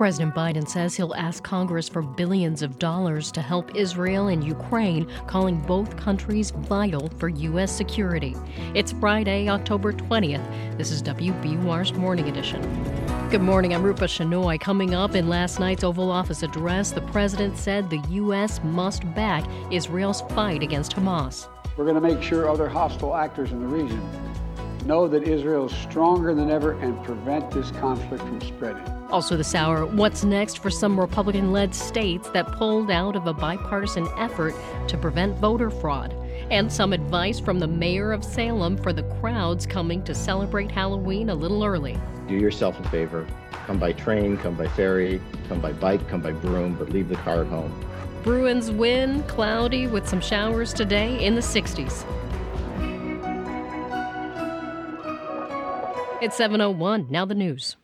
President Biden says he'll ask Congress for billions of dollars to help Israel and Ukraine, calling both countries vital for U.S. security. It's Friday, October 20th. This is WBUR's Morning Edition. Good morning. I'm Rupa Shenoy. Coming up in last night's Oval Office address, the president said the U.S. must back Israel's fight against Hamas. We're going to make sure other hostile actors in the region know that Israel is stronger than ever and prevent this conflict from spreading. Also, this hour, what's next for some Republican led states that pulled out of a bipartisan effort to prevent voter fraud? And some advice from the mayor of Salem for the crowds coming to celebrate Halloween a little early. Do yourself a favor. Come by train, come by ferry, come by bike, come by broom, but leave the car at home. Bruins win, cloudy with some showers today in the 60s. It's 701. Now the news.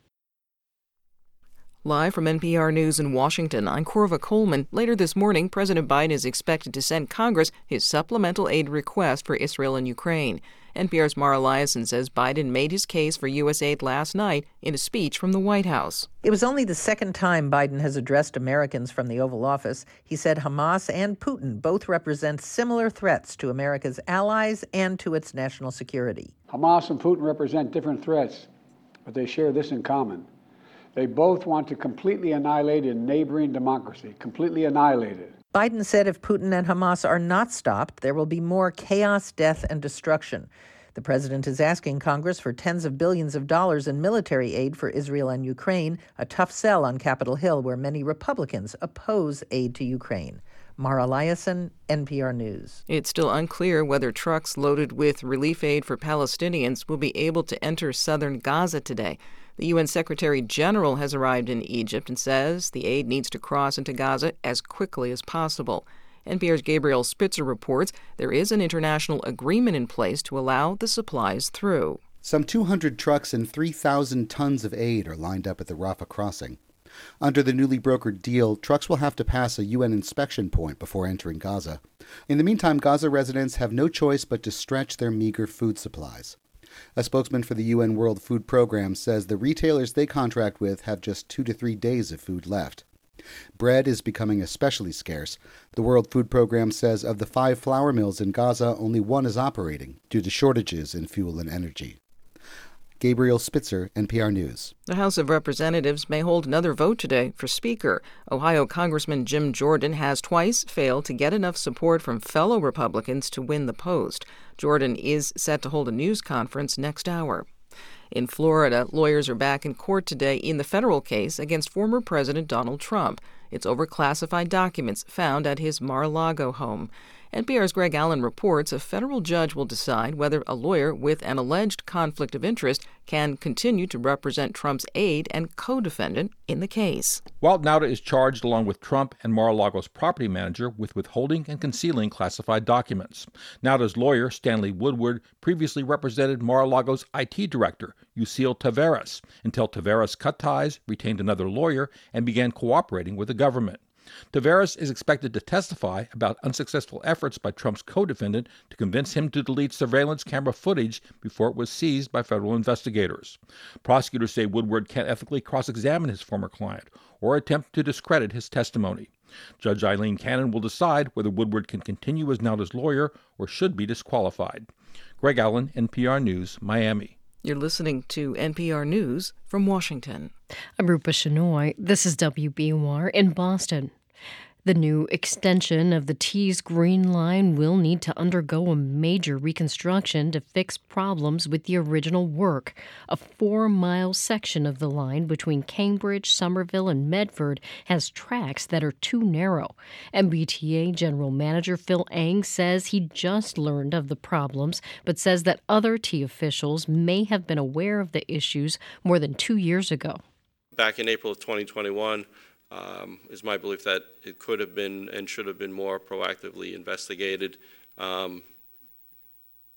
Live from NPR News in Washington, I'm Korva Coleman. Later this morning, President Biden is expected to send Congress his supplemental aid request for Israel and Ukraine. NPR's Mara Liasson says Biden made his case for U.S. aid last night in a speech from the White House. It was only the second time Biden has addressed Americans from the Oval Office. He said Hamas and Putin both represent similar threats to America's allies and to its national security. Hamas and Putin represent different threats, but they share this in common. They both want to completely annihilate a neighboring democracy, completely annihilate it. Biden said if Putin and Hamas are not stopped, there will be more chaos, death, and destruction. The president is asking Congress for tens of billions of dollars in military aid for Israel and Ukraine, a tough sell on Capitol Hill where many Republicans oppose aid to Ukraine. Mara Liasson, NPR News. It's still unclear whether trucks loaded with relief aid for Palestinians will be able to enter southern Gaza today. The UN Secretary General has arrived in Egypt and says the aid needs to cross into Gaza as quickly as possible. NPR's Gabriel Spitzer reports there is an international agreement in place to allow the supplies through. Some 200 trucks and 3,000 tons of aid are lined up at the Rafah crossing. Under the newly brokered deal, trucks will have to pass a UN inspection point before entering Gaza. In the meantime, Gaza residents have no choice but to stretch their meager food supplies. A spokesman for the UN World Food Program says the retailers they contract with have just two to three days of food left. Bread is becoming especially scarce. The World Food Program says of the five flour mills in Gaza, only one is operating due to shortages in fuel and energy. Gabriel Spitzer, NPR News. The House of Representatives may hold another vote today for Speaker. Ohio Congressman Jim Jordan has twice failed to get enough support from fellow Republicans to win the post. Jordan is set to hold a news conference next hour. In Florida, lawyers are back in court today in the federal case against former President Donald Trump. It's over classified documents found at his Mar a Lago home. NPR's Greg Allen reports a federal judge will decide whether a lawyer with an alleged conflict of interest can continue to represent Trump's aide and co defendant in the case. Walt Nauta is charged, along with Trump and Mar a Lago's property manager, with withholding and concealing classified documents. Nauta's lawyer, Stanley Woodward, previously represented Mar a Lago's IT director, Yuscil Taveras, until Taveras cut ties, retained another lawyer, and began cooperating with the government. Taveras is expected to testify about unsuccessful efforts by Trump's co defendant to convince him to delete surveillance camera footage before it was seized by federal investigators. Prosecutors say Woodward can't ethically cross examine his former client or attempt to discredit his testimony. Judge Eileen Cannon will decide whether Woodward can continue as Nauta's lawyer or should be disqualified. Greg Allen, NPR News, Miami. You're listening to NPR News from Washington. I'm Rupa Shenoy. This is WBUR in Boston. The new extension of the T's Green Line will need to undergo a major reconstruction to fix problems with the original work. A four mile section of the line between Cambridge, Somerville, and Medford has tracks that are too narrow. MBTA General Manager Phil Eng says he just learned of the problems, but says that other T officials may have been aware of the issues more than two years ago. Back in April of 2021, um, is my belief that it could have been and should have been more proactively investigated um,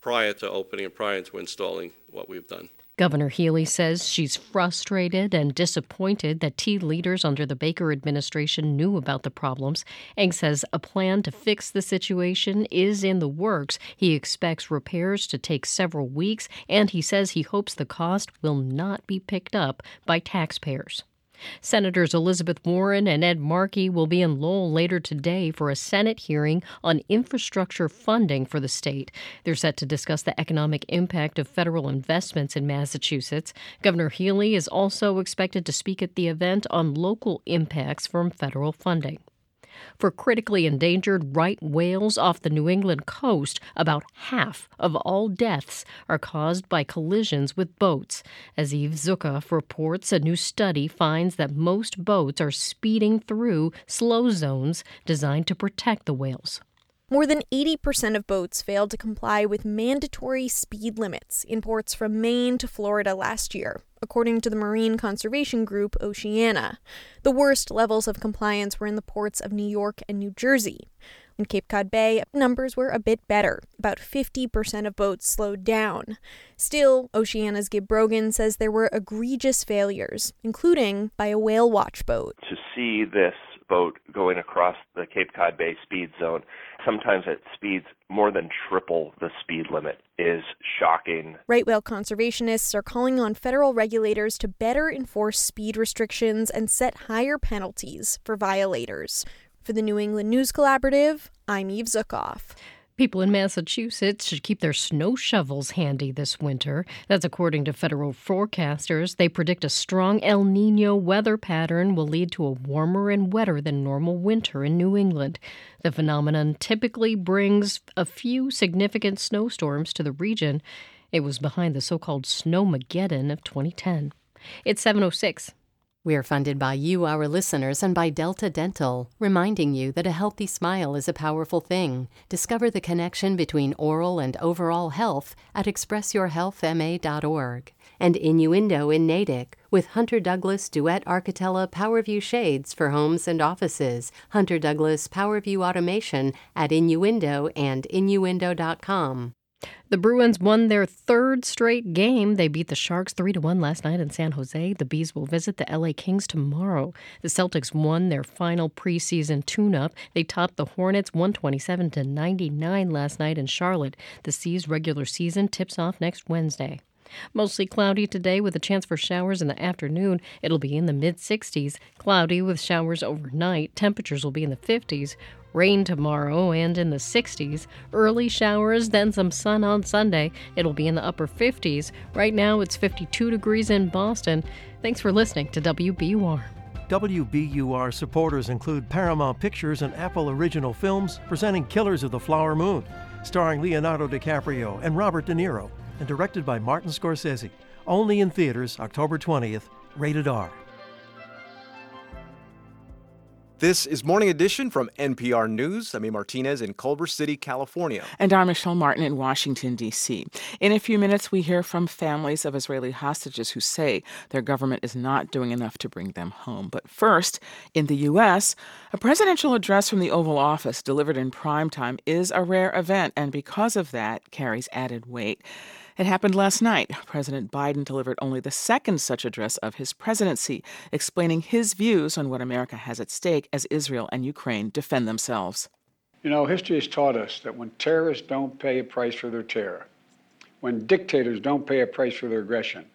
prior to opening and prior to installing what we've done. Governor Healey says she's frustrated and disappointed that T leaders under the Baker administration knew about the problems. Eng says a plan to fix the situation is in the works. He expects repairs to take several weeks, and he says he hopes the cost will not be picked up by taxpayers. Senators Elizabeth Warren and Ed Markey will be in Lowell later today for a Senate hearing on infrastructure funding for the state. They're set to discuss the economic impact of federal investments in Massachusetts. Governor Healey is also expected to speak at the event on local impacts from federal funding. For critically endangered right whales off the New England coast, about half of all deaths are caused by collisions with boats. As Eve Zukoff reports, a new study finds that most boats are speeding through slow zones designed to protect the whales. More than 80% of boats failed to comply with mandatory speed limits in ports from Maine to Florida last year, according to the marine conservation group Oceana. The worst levels of compliance were in the ports of New York and New Jersey. In Cape Cod Bay, numbers were a bit better. About 50% of boats slowed down. Still, Oceana's Gib Brogan says there were egregious failures, including by a whale watch boat. To see this boat going across the Cape Cod Bay speed zone, sometimes at speeds more than triple the speed limit, is shocking. Right whale conservationists are calling on federal regulators to better enforce speed restrictions and set higher penalties for violators. For the New England News Collaborative, I'm Eve Zukoff. People in Massachusetts should keep their snow shovels handy this winter. That's according to federal forecasters. They predict a strong El Nino weather pattern will lead to a warmer and wetter than normal winter in New England. The phenomenon typically brings a few significant snowstorms to the region. It was behind the so called Snowmageddon of 2010. It's 706. We are funded by you, our listeners, and by Delta Dental, reminding you that a healthy smile is a powerful thing. Discover the connection between oral and overall health at expressyourhealthma.org. And Innuendo in Natick with Hunter Douglas Duette Architella PowerView Shades for homes and offices. Hunter Douglas PowerView Automation at Innuendo and Innuendo.com. The Bruins won their third straight game. They beat the Sharks 3 to 1 last night in San Jose. The B's will visit the LA Kings tomorrow. The Celtics won their final preseason tune-up. They topped the Hornets 127 to 99 last night in Charlotte. The C's regular season tips off next Wednesday. Mostly cloudy today with a chance for showers in the afternoon. It'll be in the mid 60s. Cloudy with showers overnight. Temperatures will be in the 50s. Rain tomorrow and in the 60s. Early showers, then some sun on Sunday. It'll be in the upper 50s. Right now it's 52 degrees in Boston. Thanks for listening to WBUR. WBUR supporters include Paramount Pictures and Apple Original Films presenting Killers of the Flower Moon, starring Leonardo DiCaprio and Robert De Niro, and directed by Martin Scorsese. Only in theaters October 20th, rated R. This is Morning Edition from NPR News. I'm A. Martinez in Culver City, California. And I'm Michelle Martin in Washington, D.C. In a few minutes, we hear from families of Israeli hostages who say their government is not doing enough to bring them home. But first, in the U.S., a presidential address from the Oval Office delivered in prime time is a rare event, and because of that, carries added weight. It happened last night. President Biden delivered only the second such address of his presidency, explaining his views on what America has at stake as Israel and Ukraine defend themselves. You know, history has taught us that when terrorists don't pay a price for their terror, when dictators don't pay a price for their aggression,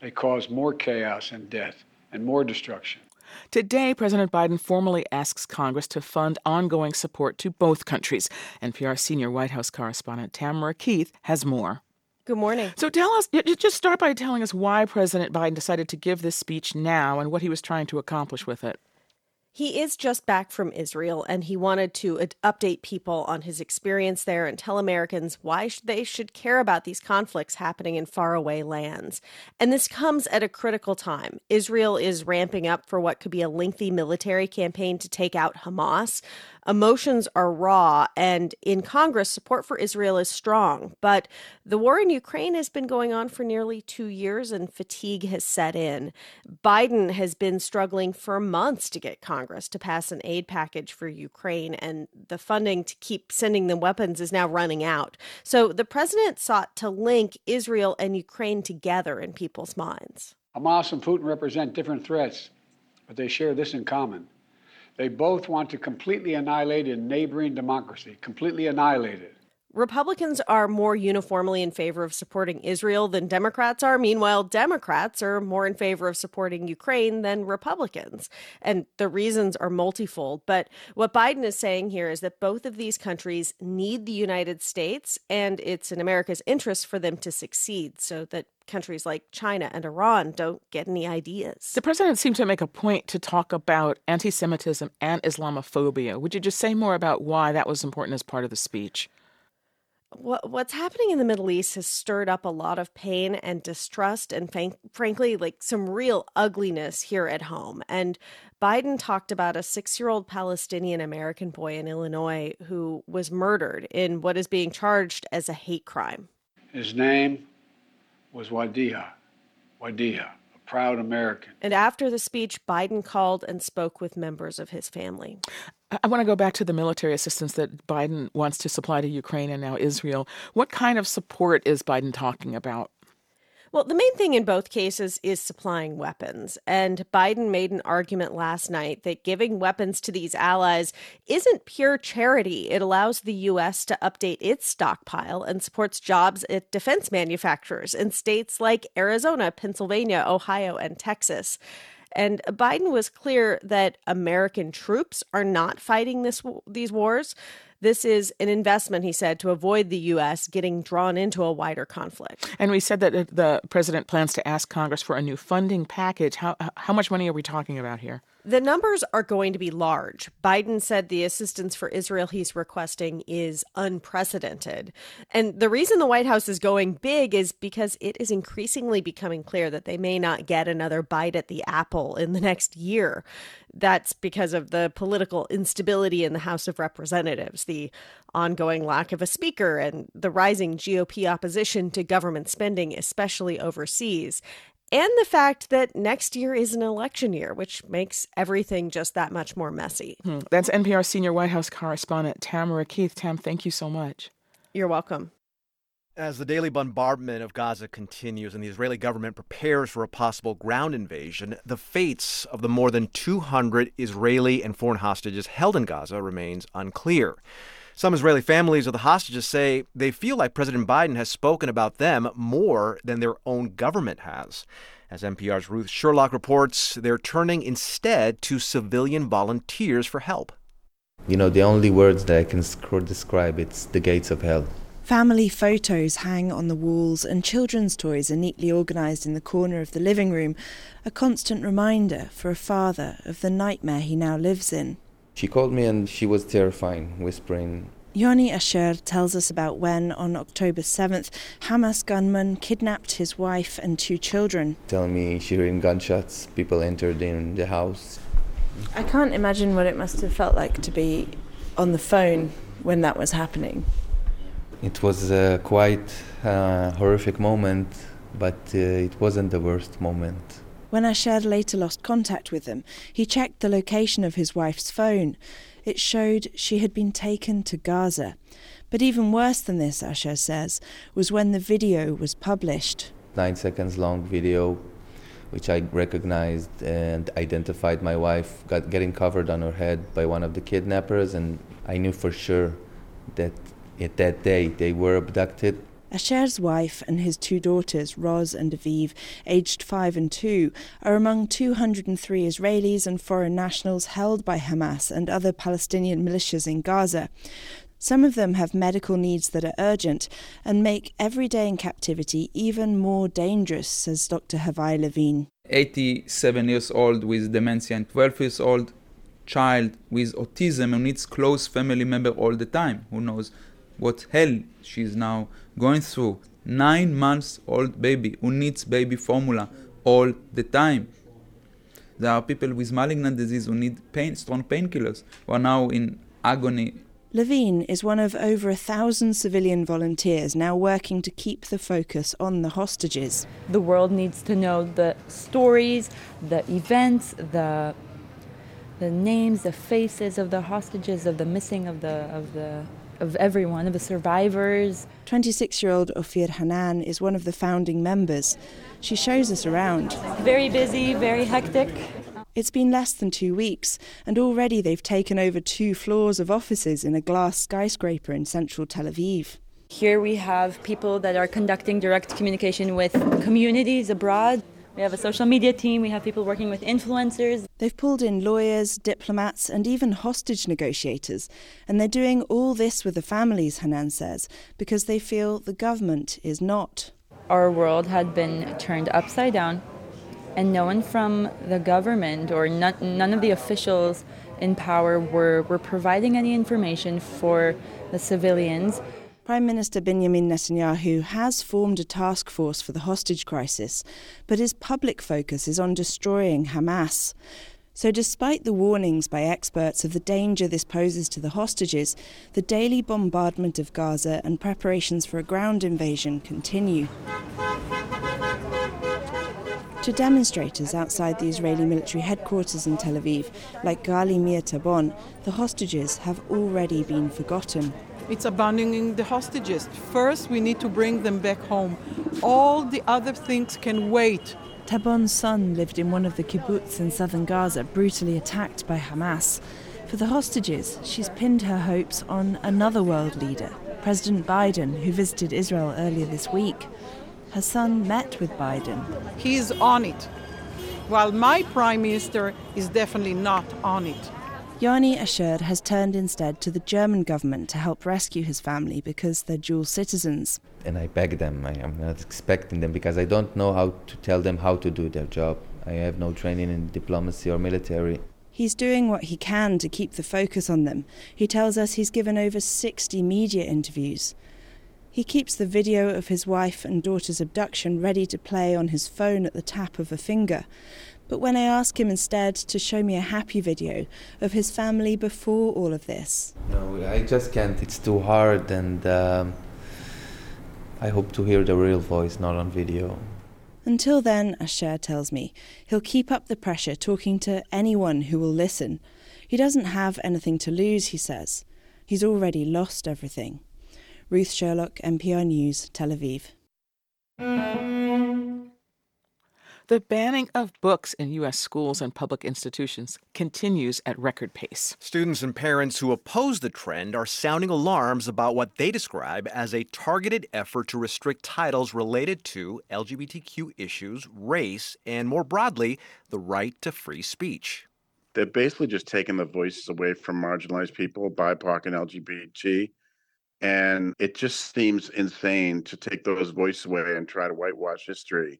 they cause more chaos and death and more destruction. Today, President Biden formally asks Congress to fund ongoing support to both countries. NPR senior White House correspondent Tamara Keith has more. Good morning. So tell us, just start by telling us why President Biden decided to give this speech now and what he was trying to accomplish with it. He is just back from Israel and he wanted to uh, update people on his experience there and tell Americans why they should care about these conflicts happening in faraway lands. And this comes at a critical time. Israel is ramping up for what could be a lengthy military campaign to take out Hamas. Emotions are raw, and in Congress, support for Israel is strong. But the war in Ukraine has been going on for nearly two years, and fatigue has set in. Biden has been struggling for months to get Congress to pass an aid package for Ukraine, and the funding to keep sending them weapons is now running out. So the president sought to link Israel and Ukraine together in people's minds. Hamas and Putin represent different threats, but they share this in common they both want to completely annihilate a neighboring democracy, completely annihilate it. Republicans are more uniformly in favor of supporting Israel than Democrats are. Meanwhile, Democrats are more in favor of supporting Ukraine than Republicans. And the reasons are multifold. But what Biden is saying here is that both of these countries need the United States, and it's in America's interest for them to succeed so that countries like China and Iran don't get any ideas. The president seemed to make a point to talk about anti Semitism and Islamophobia. Would you just say more about why that was important as part of the speech? what what's happening in the Middle East has stirred up a lot of pain and distrust and frankly like some real ugliness here at home and Biden talked about a 6-year-old Palestinian American boy in Illinois who was murdered in what is being charged as a hate crime. His name was Wadia. Wadia, a proud American. And after the speech, Biden called and spoke with members of his family. I want to go back to the military assistance that Biden wants to supply to Ukraine and now Israel. What kind of support is Biden talking about? Well, the main thing in both cases is supplying weapons. And Biden made an argument last night that giving weapons to these allies isn't pure charity. It allows the U.S. to update its stockpile and supports jobs at defense manufacturers in states like Arizona, Pennsylvania, Ohio, and Texas. And Biden was clear that American troops are not fighting this these wars. This is an investment, he said, to avoid the U.S. getting drawn into a wider conflict. And we said that the president plans to ask Congress for a new funding package. How, how much money are we talking about here? The numbers are going to be large. Biden said the assistance for Israel he's requesting is unprecedented. And the reason the White House is going big is because it is increasingly becoming clear that they may not get another bite at the apple in the next year. That's because of the political instability in the House of Representatives, the ongoing lack of a speaker, and the rising GOP opposition to government spending, especially overseas and the fact that next year is an election year, which makes everything just that much more messy. Hmm. That's NPR senior White House correspondent Tamara Keith. Tam, thank you so much. You're welcome. As the daily bombardment of Gaza continues and the Israeli government prepares for a possible ground invasion, the fates of the more than 200 Israeli and foreign hostages held in Gaza remains unclear. Some Israeli families of the hostages say they feel like President Biden has spoken about them more than their own government has. As NPR's Ruth Sherlock reports, they're turning instead to civilian volunteers for help. You know, the only words that I can describe it's the gates of hell. Family photos hang on the walls, and children's toys are neatly organised in the corner of the living room, a constant reminder for a father of the nightmare he now lives in. She called me and she was terrifying, whispering. Yoni Asher tells us about when, on October 7th, Hamas gunmen kidnapped his wife and two children. Telling me she heard gunshots, people entered in the house. I can't imagine what it must have felt like to be on the phone when that was happening. It was a quite uh, horrific moment, but uh, it wasn't the worst moment. When Asher later lost contact with them, he checked the location of his wife's phone. It showed she had been taken to Gaza. But even worse than this, Asher says, was when the video was published. Nine seconds long video, which I recognized and identified my wife got getting covered on her head by one of the kidnappers, and I knew for sure that at that day they were abducted Asher's wife and his two daughters, Raz and Aviv, aged five and two, are among 203 Israelis and foreign nationals held by Hamas and other Palestinian militias in Gaza. Some of them have medical needs that are urgent and make every day in captivity even more dangerous, says Dr. Hagai Levine. 87 years old with dementia and 12 years old child with autism who needs close family member all the time, who knows what hell she's now going through. Nine months old baby who needs baby formula all the time. There are people with malignant disease who need pain, strong painkillers, who are now in agony. Levine is one of over a thousand civilian volunteers now working to keep the focus on the hostages. The world needs to know the stories, the events, the the names, the faces of the hostages, of the missing of the of the of everyone, of the survivors. 26 year old Ofir Hanan is one of the founding members. She shows us around. Very busy, very hectic. It's been less than two weeks, and already they've taken over two floors of offices in a glass skyscraper in central Tel Aviv. Here we have people that are conducting direct communication with communities abroad. We have a social media team, we have people working with influencers. They've pulled in lawyers, diplomats, and even hostage negotiators. And they're doing all this with the families, Hanan says, because they feel the government is not. Our world had been turned upside down, and no one from the government or none, none of the officials in power were, were providing any information for the civilians. Prime Minister Benjamin Netanyahu has formed a task force for the hostage crisis, but his public focus is on destroying Hamas. So, despite the warnings by experts of the danger this poses to the hostages, the daily bombardment of Gaza and preparations for a ground invasion continue. To demonstrators outside the Israeli military headquarters in Tel Aviv, like Gali Mir Tibon, the hostages have already been forgotten. It's abandoning the hostages. First, we need to bring them back home. All the other things can wait. Tibon's son lived in one of the kibbutz in southern Gaza, brutally attacked by Hamas. For the hostages, she's pinned her hopes on another world leader, President Biden, who visited Israel earlier this week. Her son met with Biden. He's on it, while my prime minister is definitely not on it. Yoni Asher has turned instead to the German government to help rescue his family because they're dual citizens. And I beg them, I am not expecting them because I don't know how to tell them how to do their job. I have no training in diplomacy or military. He's doing what he can to keep the focus on them. He tells us he's given over 60 media interviews. He keeps the video of his wife and daughter's abduction ready to play on his phone at the tap of a finger. But when I ask him instead to show me a happy video of his family before all of this. No, I just can't. It's too hard, and um, I hope to hear the real voice, not on video. Until then, Asher tells me, he'll keep up the pressure talking to anyone who will listen. He doesn't have anything to lose, he says. He's already lost everything. Ruth Sherlock, NPR News, Tel Aviv. The banning of books in U.S. schools and public institutions continues at record pace. Students and parents who oppose the trend are sounding alarms about what they describe as a targeted effort to restrict titles related to LGBTQ issues, race, and more broadly, the right to free speech. They're basically just taking the voices away from marginalized people, BIPOC and LGBT. And it just seems insane to take those voices away and try to whitewash history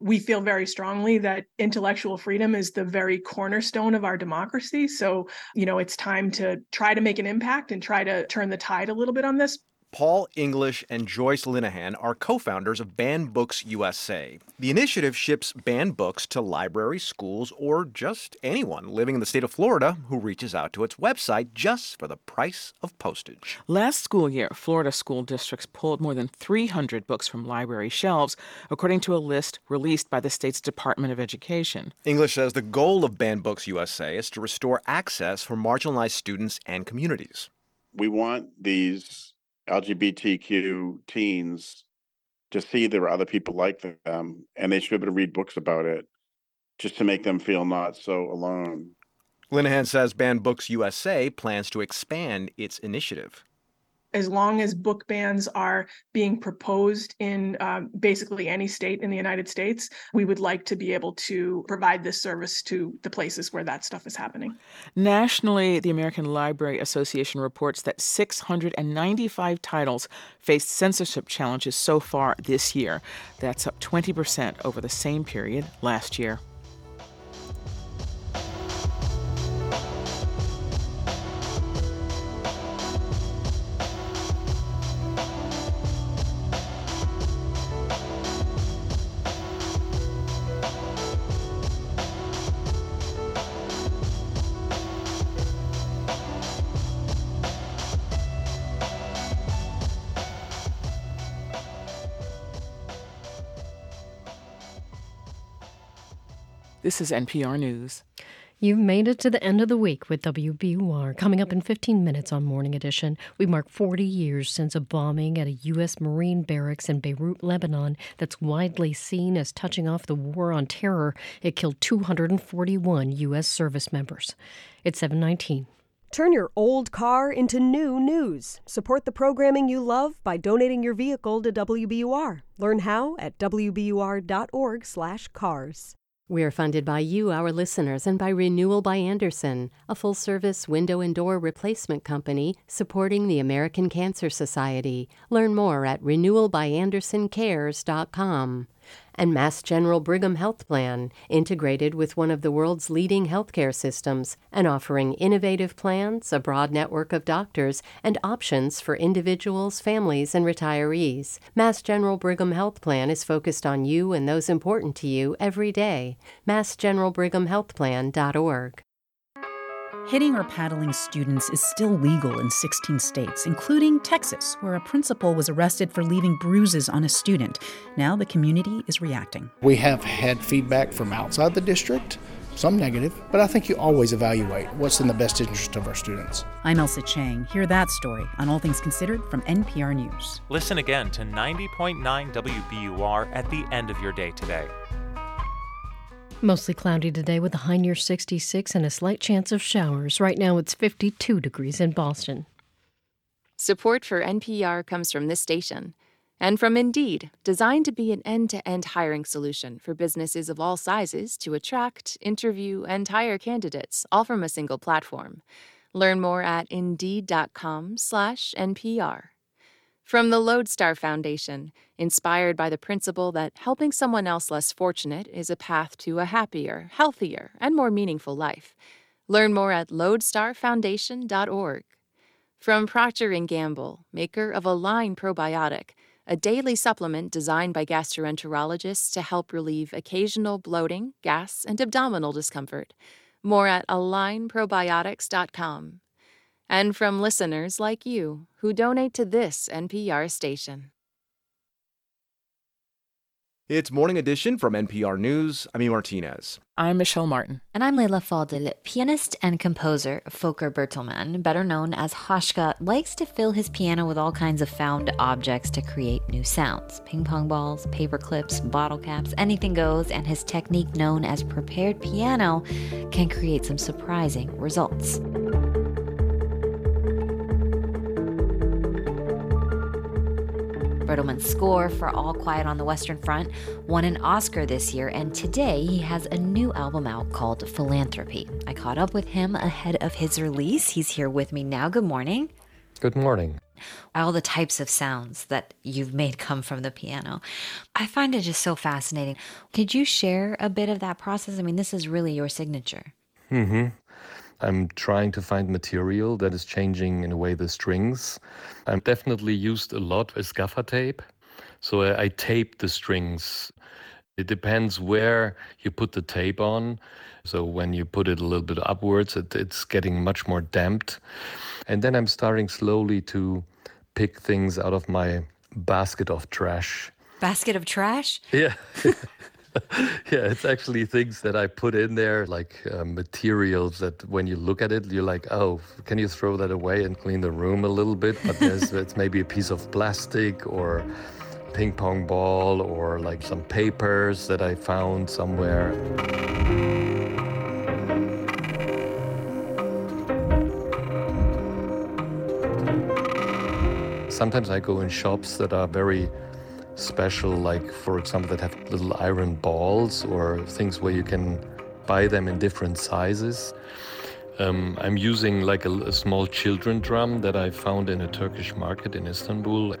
we feel very strongly that intellectual freedom is the very cornerstone of our democracy. So, you know, it's time to try to make an impact and try to turn the tide a little bit on this. Paul English and Joyce Linehan are co founders of Banned Books USA. The initiative ships banned books to libraries, schools, or just anyone living in the state of Florida who reaches out to its website just for the price of postage. Last school year, Florida school districts pulled more than 300 books from library shelves, according to a list released by the state's Department of Education. English says the goal of Banned Books USA is to restore access for marginalized students and communities. We want these LGBTQ teens to see there are other people like them and they should be able to read books about it just to make them feel not so alone. Linehan says Banned Books USA plans to expand its initiative as long as book bans are being proposed in um, basically any state in the United States, we would like to be able to provide this service to the places where that stuff is happening. Nationally, the American Library Association reports that 695 titles faced censorship challenges so far this year. That's up 20% over the same period last year. This is NPR News. You've made it to the end of the week with WBUR. Coming up in 15 minutes on Morning Edition, we mark 40 years since a bombing at a U.S. Marine barracks in Beirut, Lebanon, that's widely seen as touching off the war on terror. It killed 241 U.S. service members. It's 719. Turn your old car into new news. Support the programming you love by donating your vehicle to WBUR. Learn how at wbur.org/cars. We're funded by you, our listeners, and by Renewal by Andersen, a full service window and door replacement company supporting the American Cancer Society. Learn more at renewalbyandersencares.com and Mass General Brigham Health Plan, integrated with one of the world's leading healthcare systems and offering innovative plans, a broad network of doctors, and options for individuals, families, and retirees. Mass General Brigham Health Plan is focused on you and those important to you every day. MassGeneralBrighamHealthPlan.org. Hitting or paddling students is still legal in 16 states, including Texas, where a principal was arrested for leaving bruises on a student. Now the community is reacting. We have had feedback from outside the district, some negative, but I think you always evaluate what's in the best interest of our students. I'm Ailsa Chang. Hear that story on All Things Considered from NPR News. Listen again to 90.9 WBUR at the end of your day today. Mostly cloudy today with a high near 66 and a slight chance of showers. Right now it's 52 degrees in Boston. Support for NPR comes from this station and from Indeed, designed to be an end to end hiring solution for businesses of all sizes to attract, interview, and hire candidates, all from a single platform. Learn more at Indeed.com/NPR. From the Lodestar Foundation, inspired by the principle that helping someone else less fortunate is a path to a happier, healthier, and more meaningful life. Learn more at lodestarfoundation.org. From Procter & Gamble, maker of Align Probiotic, a daily supplement designed by gastroenterologists to help relieve occasional bloating, gas, and abdominal discomfort. More at alignprobiotics.com and from listeners like you who donate to this NPR station. It's Morning Edition from NPR News. I'm E. Martinez. I'm Michelle Martin. And I'm Leila Fadel. Pianist and composer Volker Bertelmann, better known as Hauschka, likes to fill his piano with all kinds of found objects to create new sounds. Ping pong balls, paper clips, bottle caps, anything goes, and his technique known as prepared piano can create some surprising results. Bertelmann's score for All Quiet on the Western Front won an Oscar this year, and today he has a new album out called Philanthropy. I caught up with him ahead of his release. He's here with me now. Good morning. Good morning. All the types of sounds that you've made come from the piano. I find it just so fascinating. Could you share a bit of that process? I mean, this is really your signature. Mm hmm I'm trying to find material that is changing in a way the strings. I'm definitely used a lot as gaffer tape. So I, I tape the strings. It depends where you put the tape on. So when you put it a little bit upwards, it, it's getting much more damped. And then I'm starting slowly to pick things out of my basket of trash. Basket of trash? Yeah. yeah, it's actually things that I put in there, like uh, materials that when you look at it, you're like, oh, can you throw that away and clean the room a little bit? But there's it's maybe a piece of plastic or ping pong ball or like some papers that I found somewhere. Sometimes I go in shops that are very special, like for example, that have little iron balls or things where you can buy them in different sizes. Um, I'm using like a, a, small children drum that I found in a Turkish market in Istanbul.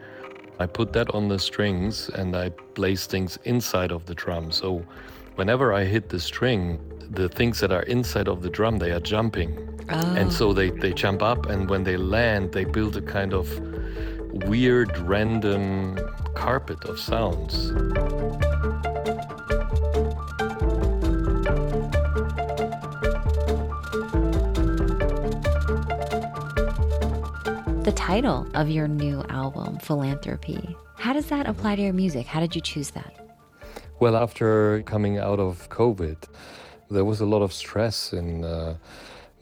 I put that on the strings and I place things inside of the drum. So whenever I hit the string, the things that are inside of the drum, they are jumping. Oh. And so they, they jump up and when they land, they build a kind of weird, random carpet of sounds. The title of your new album, Philanthropy, how does that apply to your music? How did you choose that? Well, after coming out of COVID, there was a lot of stress in uh,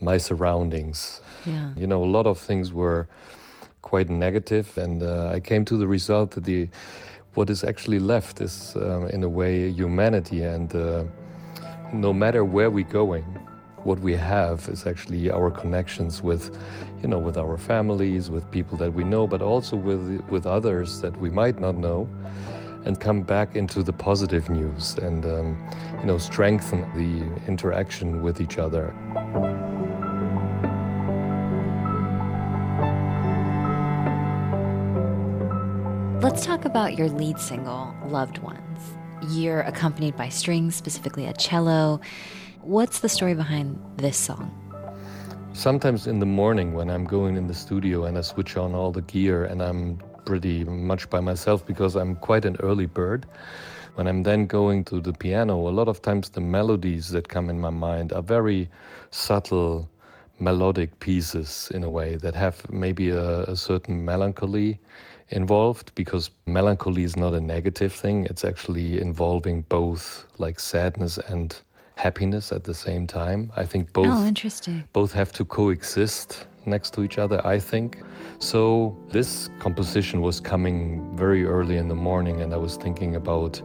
my surroundings. Yeah. You know, a lot of things were quite negative, and uh, I came to the result that the what is actually left is, uh, in a way, humanity. And uh, no matter where we're going, what we have is actually our connections with, you know, with our families, with people that we know, but also with with others that we might not know, and come back into the positive news and um, you know strengthen the interaction with each other. Let's talk about your lead single, Loved Ones. You're accompanied by strings, specifically a cello. What's the story behind this song? Sometimes in the morning when I'm going in the studio and I switch on all the gear and I'm pretty much by myself because I'm quite an early bird. When I'm then going to the piano, a lot of times the melodies that come in my mind are very subtle melodic pieces in a way that have maybe a, a certain melancholy involved because melancholy is not a negative thing. It's actually involving both like sadness and happiness at the same time. I think both Oh, interesting. both have to coexist next to each other, I think. So this composition was coming very early in the morning and I was thinking about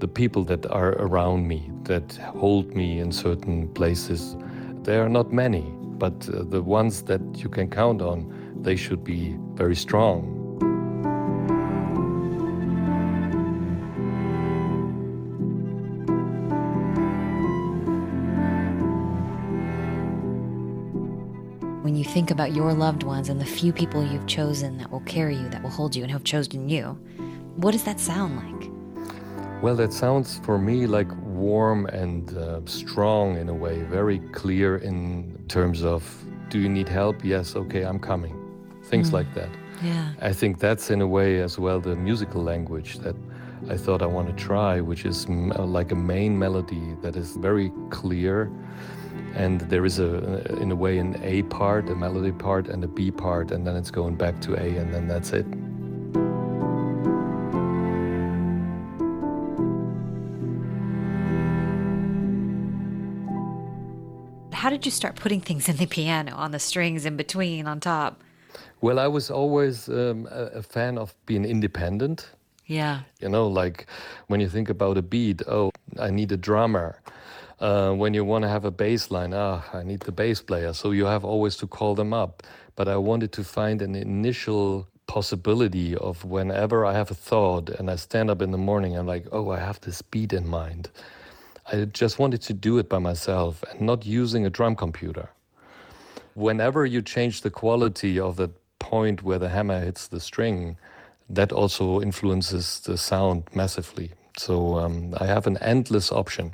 the people that are around me that hold me in certain places. There are not many, but uh, the ones that you can count on, they should be very strong. Think about your loved ones and the few people you've chosen that will carry you, that will hold you, and have chosen you, what does that sound like? Well, that sounds for me like warm and uh, strong in a way, very clear in terms of do you need help? Yes, okay, I'm coming. Things Mm. like that. Yeah. I think that's in a way as well the musical language that I thought I want to try, which is m- uh, like a main melody that is very clear. And there is a, in a way, an A part, a melody part, and a B part, and then it's going back to A, and then that's it. How did you start putting things in the piano, on the strings, in between, on top? Well, I was always um, a, a fan of being independent. Yeah. You know, like when you think about a beat, oh, I need a drummer. Uh, when you want to have a bass line, ah, I need the bass player. So you have always to call them up. But I wanted to find an initial possibility of whenever I have a thought and I stand up in the morning, I'm like, oh, I have this beat in mind. I just wanted to do it by myself and not using a drum computer. Whenever you change the quality of the point where the hammer hits the string, that also influences the sound massively. So um, I have an endless option.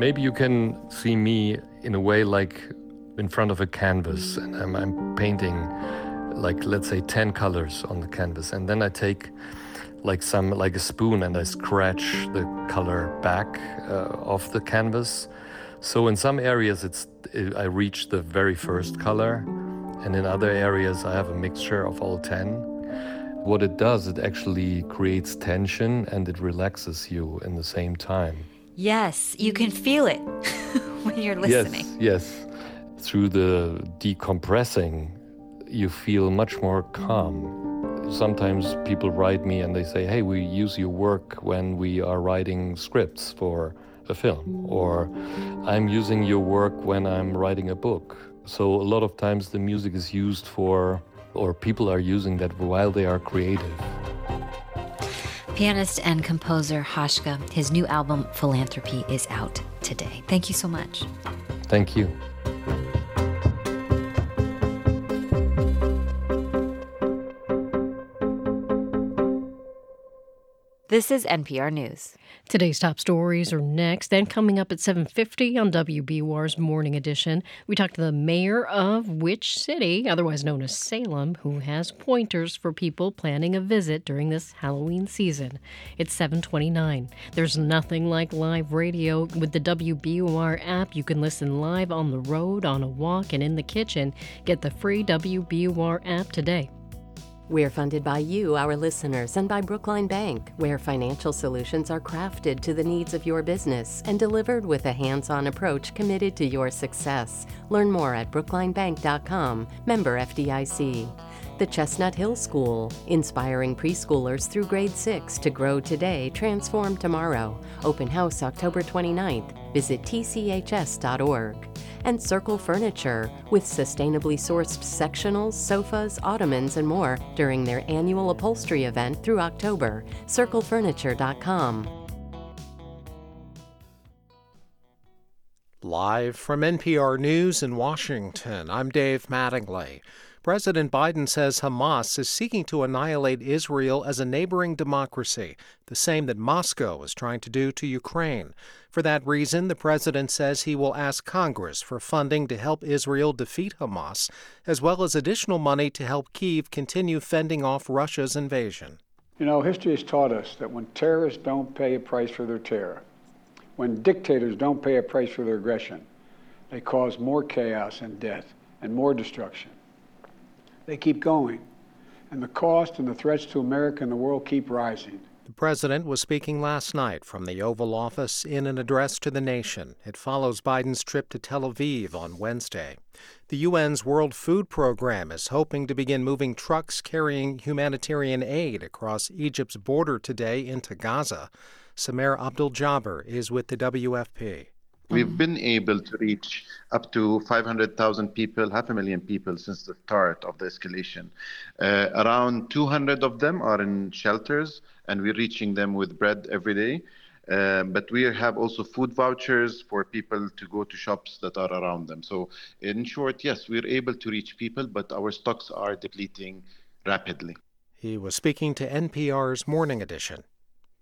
Maybe you can see me in a way like in front of a canvas and I'm, I'm painting like let's say 10 colors on the canvas and then I take like some like a spoon and I scratch the color back uh, off the canvas. So in some areas it's I reach the very first color and in other areas I have a mixture of all 10. What it does it actually creates tension and it relaxes you in the same time. Yes, you can feel it when you're listening. Yes, yes. Through the decompressing, you feel much more calm. Sometimes people write me and they say, hey, we use your work when we are writing scripts for a film, or I'm using your work when I'm writing a book. So a lot of times the music is used for, or people are using that while they are creative. Pianist and composer Hauschka, his new album Philanthropy is out today. Thank you so much. Thank you. This is NPR News. Today's top stories are next. Then coming up at 7:50 on WBUR's Morning Edition, we talk to the mayor of Witch City, otherwise known as Salem, who has pointers for people planning a visit during this Halloween season. It's 7:29. There's nothing like live radio with the WBUR app. You can listen live on the road, on a walk, and in the kitchen. Get the free WBUR app today. We're funded by you, our listeners, and by Brookline Bank, where financial solutions are crafted to the needs of your business and delivered with a hands on approach committed to your success. Learn more at brooklinebank.com, member FDIC. The Chestnut Hill School, inspiring preschoolers through grade 6 to grow today, transform tomorrow. Open house October 29th. Visit tchs.org. And Circle Furniture, with sustainably sourced sectionals, sofas, ottomans, and more during their annual upholstery event through October. CircleFurniture.com. Live from NPR News in Washington, I'm Dave Mattingly. President Biden says Hamas is seeking to annihilate Israel as a neighboring democracy, the same that Moscow is trying to do to Ukraine. For that reason, the president says he will ask Congress for funding to help Israel defeat Hamas, as well as additional money to help Kiev continue fending off Russia's invasion. You know, history has taught us that when terrorists don't pay a price for their terror, when dictators don't pay a price for their aggression, they cause more chaos and death and more destruction. They keep going. And the cost and the threats to America and the world keep rising. The president was speaking last night from the Oval Office in an address to the nation. It follows Biden's trip to Tel Aviv on Wednesday. The UN's World Food Program is hoping to begin moving trucks carrying humanitarian aid across Egypt's border today into Gaza. Samer AbdelJaber is with the WFP. We've been able to reach up to 500,000 people, half a million people since the start of the escalation. Uh, around 200 of them are in shelters, and we're reaching them with bread every day. Uh, but we have also food vouchers for people to go to shops that are around them. So, in short, yes, we're able to reach people, but our stocks are depleting rapidly. He was speaking to NPR's Morning Edition.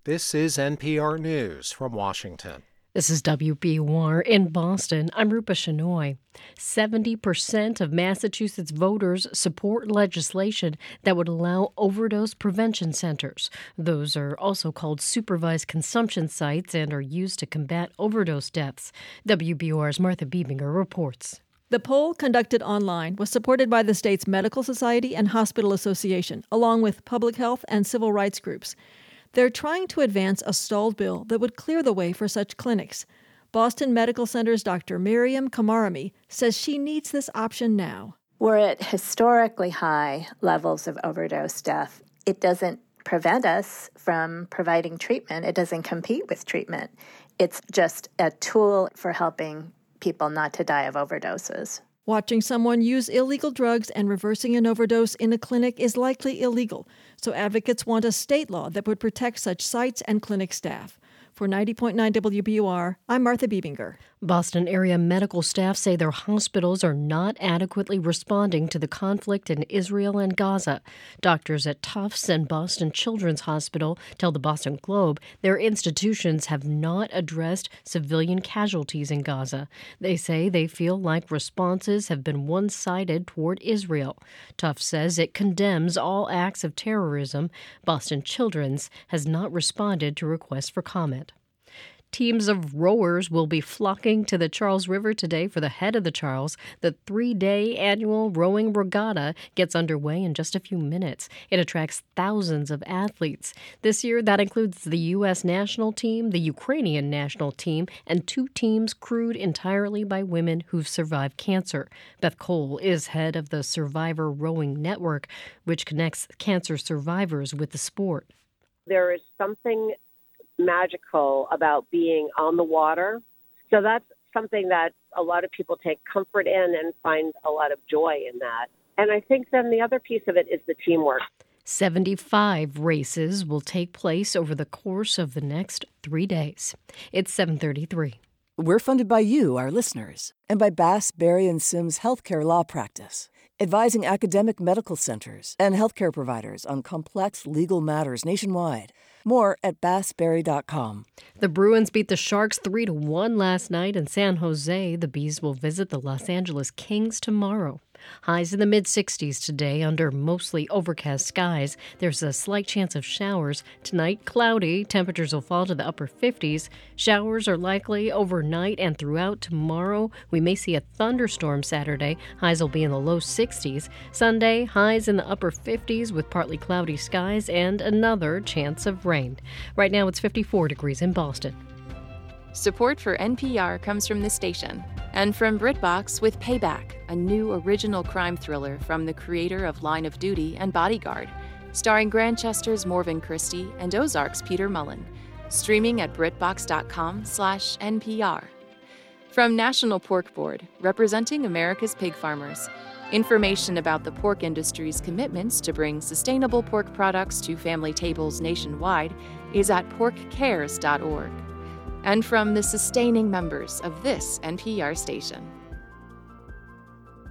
This is NPR News from Washington. This is WBUR in Boston. I'm Rupa Shenoy. 70% of Massachusetts voters support legislation that would allow overdose prevention centers. Those are also called supervised consumption sites and are used to combat overdose deaths. WBUR's Martha Bebinger reports. The poll, conducted online, was supported by the state's Medical Society and Hospital Association, along with public health and civil rights groups. They're trying to advance a stalled bill that would clear the way for such clinics. Boston Medical Center's Dr. Miriam Komaromy says she needs this option now. We're at historically high levels of overdose death. It doesn't prevent us from providing treatment, it doesn't compete with treatment. It's just a tool for helping people not to die of overdoses. Watching someone use illegal drugs and reversing an overdose in a clinic is likely illegal, so advocates want a state law that would protect such sites and clinic staff. For 90.9 WBUR, I'm Martha Bebinger. Boston area medical staff say their hospitals are not adequately responding to the conflict in Israel and Gaza. Doctors at Tufts and Boston Children's Hospital tell the Boston Globe their institutions have not addressed civilian casualties in Gaza. They say they feel like responses have been one sided toward Israel. Tufts says it condemns all acts of terrorism. Boston Children's has not responded to requests for comment. Teams of rowers will be flocking to the Charles River today for the head of the Charles. The three day annual rowing regatta gets underway in just a few minutes. It attracts thousands of athletes. This year, that includes the U.S. national team, the Ukrainian national team, and two teams crewed entirely by women who've survived cancer. Beth Cole is head of the Survivor Rowing Network, which connects cancer survivors with the sport. There is something magical about being on the water. So that's something that a lot of people take comfort in and find a lot of joy in that. And I think then the other piece of it is the teamwork. 75 races will take place over the course of the next 3 days. It's 733. We're funded by you, our listeners, and by Bass, Berry and Sims Healthcare Law Practice, advising academic medical centers and healthcare providers on complex legal matters nationwide. More at bassberry.com. The Bruins beat the Sharks 3 to 1 last night in San Jose. The B's will visit the Los Angeles Kings tomorrow. Highs in the mid 60s today under mostly overcast skies. There's a slight chance of showers. Tonight, cloudy. Temperatures will fall to the upper 50s. Showers are likely overnight and throughout tomorrow. We may see a thunderstorm Saturday. Highs will be in the low 60s. Sunday, highs in the upper 50s with partly cloudy skies and another chance of rain. Right now, it's 54 degrees in Boston. Support for NPR comes from the station And from BritBox with Payback, a new original crime thriller from the creator of Line of Duty and Bodyguard, starring Grantchester's Morven Christie and Ozark's Peter Mullan, streaming at britbox.com/npr. From National Pork Board, representing America's pig farmers, information about the pork industry's commitments to bring sustainable pork products to family tables nationwide is at porkcares.org. And from the sustaining members of this NPR station.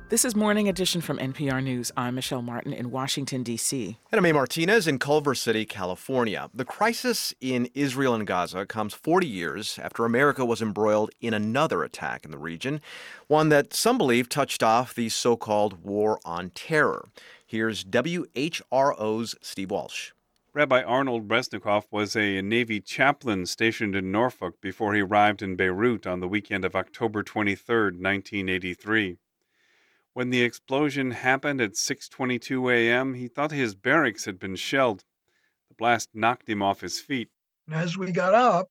This is Morning Edition from NPR News. I'm Michelle Martin in Washington, D.C. And I'm A. Martinez in Culver City, California. The crisis in Israel and Gaza comes 40 years after America was embroiled in another attack in the region, one that some believe touched off the so called War on Terror. Here's WHRO's Steve Walsh. Rabbi Arnold Resnicoff was a Navy chaplain stationed in Norfolk before he arrived in Beirut on the weekend of October 23, 1983. When the explosion happened at 6:22 a.m., he thought his barracks had been shelled. The blast knocked him off his feet. As we got up,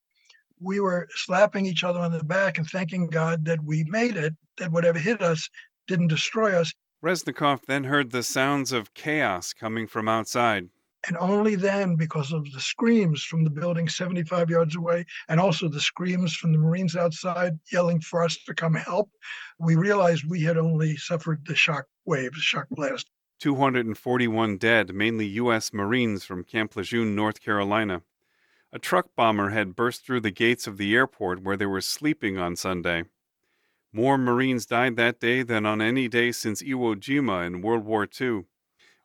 we were slapping each other on the back and thanking God that we made it, that whatever hit us didn't destroy us. Resnicoff then heard the sounds of chaos coming from outside. And only then, because of the screams from the building 75 yards away, and also the screams from the Marines outside yelling for us to come help, we realized we had only suffered the shock wave, shock blast. 241 dead, mainly U.S. Marines from Camp Lejeune, North Carolina. A truck bomber had burst through the gates of the airport where they were sleeping on Sunday. More Marines died that day than on any day since Iwo Jima in World War II.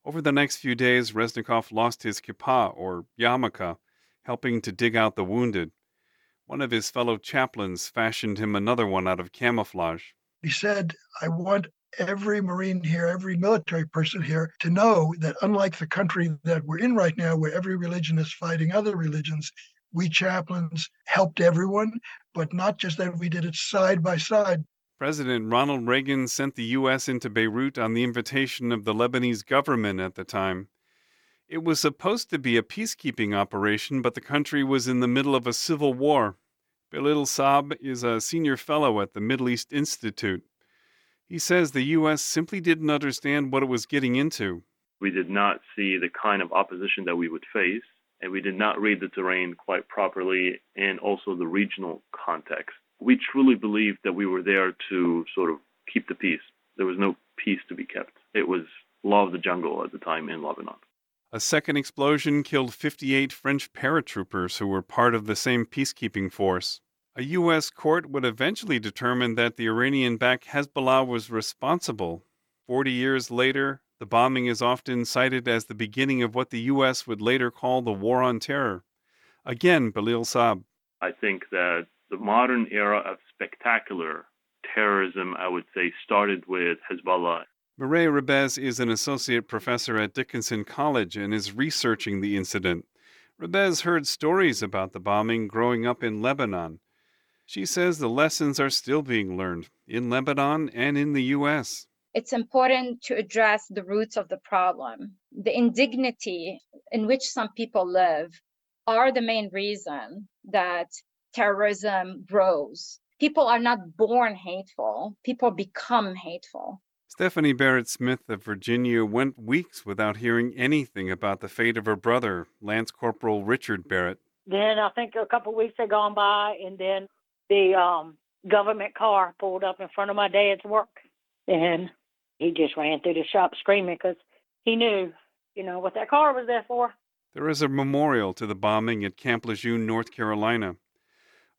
Over the next few days, Resnicoff lost his kippah, or yarmulke, helping to dig out the wounded. One of his fellow chaplains fashioned him another one out of camouflage. He said, I want every Marine here, every military person here to know that unlike the country that we're in right now, where every religion is fighting other religions, we chaplains helped everyone, but not just that, we did it side by side. President Ronald Reagan sent the U.S. into Beirut on the invitation of the Lebanese government at the time. It was supposed to be a peacekeeping operation, but the country was in the middle of a civil war. Bilal Saab is a senior fellow at the Middle East Institute. He says the U.S. simply didn't understand what it was getting into. We did not see the kind of opposition that we would face, and we did not read the terrain quite properly and also the regional context we truly believed that we were there to sort of keep the peace. There was no peace to be kept. It was law of the jungle at the time in Lebanon. A second explosion killed 58 French paratroopers who were part of the same peacekeeping force. A U.S. court would eventually determine that the Iranian backed Hezbollah was responsible. Forty years later, the bombing is often cited as the beginning of what the U.S. would later call the War on Terror. Again, Bilal Saab. I think that the modern era of spectacular terrorism, I would say, started with Hezbollah. Mireille Rebeiz is an associate professor at Dickinson College and is researching the incident. Rebeiz heard stories about the bombing growing up in Lebanon. She says the lessons are still being learned in Lebanon and in the U.S. It's important to address the roots of the problem. The indignity in which some people live are the main reason that terrorism grows. People are not born hateful, people become hateful. Stephanie Barrett Smith of Virginia went weeks without hearing anything about the fate of her brother, Lance Corporal Richard Barrett. Then I think a couple of weeks had gone by, and then the um, government car pulled up in front of my dad's work. And he just ran through the shop screaming because he knew, you know, what that car was there for. There is a memorial to the bombing at Camp Lejeune, North Carolina.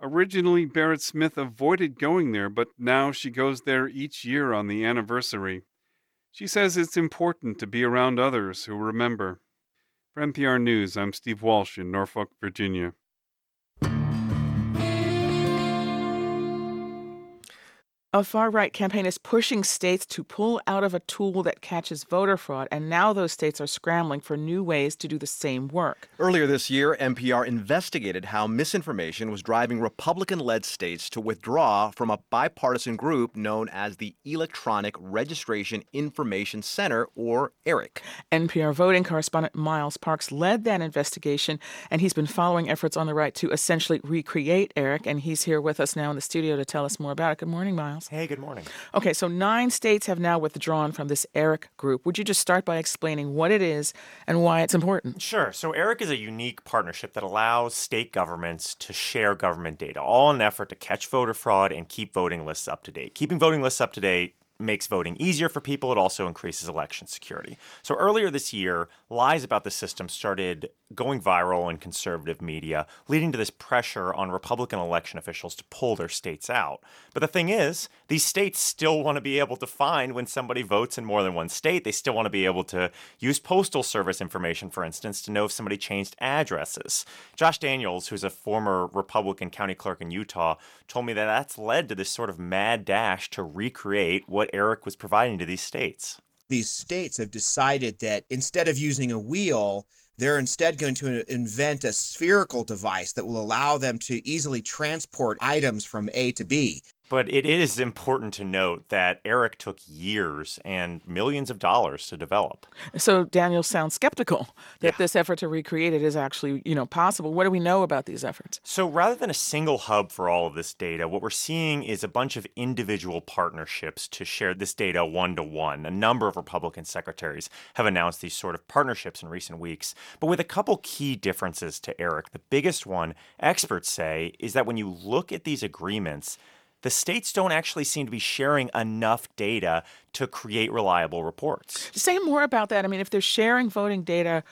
Originally, Barrett Smith avoided going there, but now she goes there each year on the anniversary. She says it's important to be around others who remember. For NPR News, I'm Steve Walsh in Norfolk, Virginia. A far right campaign is pushing states to pull out of a tool that catches voter fraud, and now those states are scrambling for new ways to do the same work. Earlier this year, NPR investigated how misinformation was driving Republican led states to withdraw from a bipartisan group known as the Electronic Registration Information Center, or ERIC. NPR voting correspondent Miles Parks led that investigation, and he's been following efforts on the right to essentially recreate ERIC, and he's here with us now in the studio to tell us more about it. Good morning, Miles. Miles. Hey, good morning. Okay, so nine states have now withdrawn from this ERIC group. Would you just start by explaining what it is and why it's important? Sure. So, ERIC is a unique partnership that allows state governments to share government data, all in an effort to catch voter fraud and keep voting lists up to date. Keeping voting lists up to date makes voting easier for people. It also increases election security. So earlier this year, lies about the system started going viral in conservative media, leading to this pressure on Republican election officials to pull their states out. But the thing is, these states still want to be able to find when somebody votes in more than one state. They still want to be able to use postal service information, for instance, to know if somebody changed addresses. Josh Daniels, who's a former Republican county clerk in Utah, told me that that's led to this sort of mad dash to recreate what ERIC was providing to these states. These states have decided that instead of using a wheel, they're instead going to invent a spherical device that will allow them to easily transport items from A to B. But it is important to note that ERIC took years and millions of dollars to develop. So Daniel sounds skeptical that yeah. this effort to recreate it is actually, you know, possible. What do we know about these efforts? So rather than a single hub for all of this data, what we're seeing is a bunch of individual partnerships to share this data one to one. A number of Republican secretaries have announced these sort of partnerships in recent weeks, but with a couple key differences to ERIC. The biggest one, experts say, is that when you look at these agreements, the states don't actually seem to be sharing enough data to create reliable reports. Say more about that. I mean, if they're sharing voting data,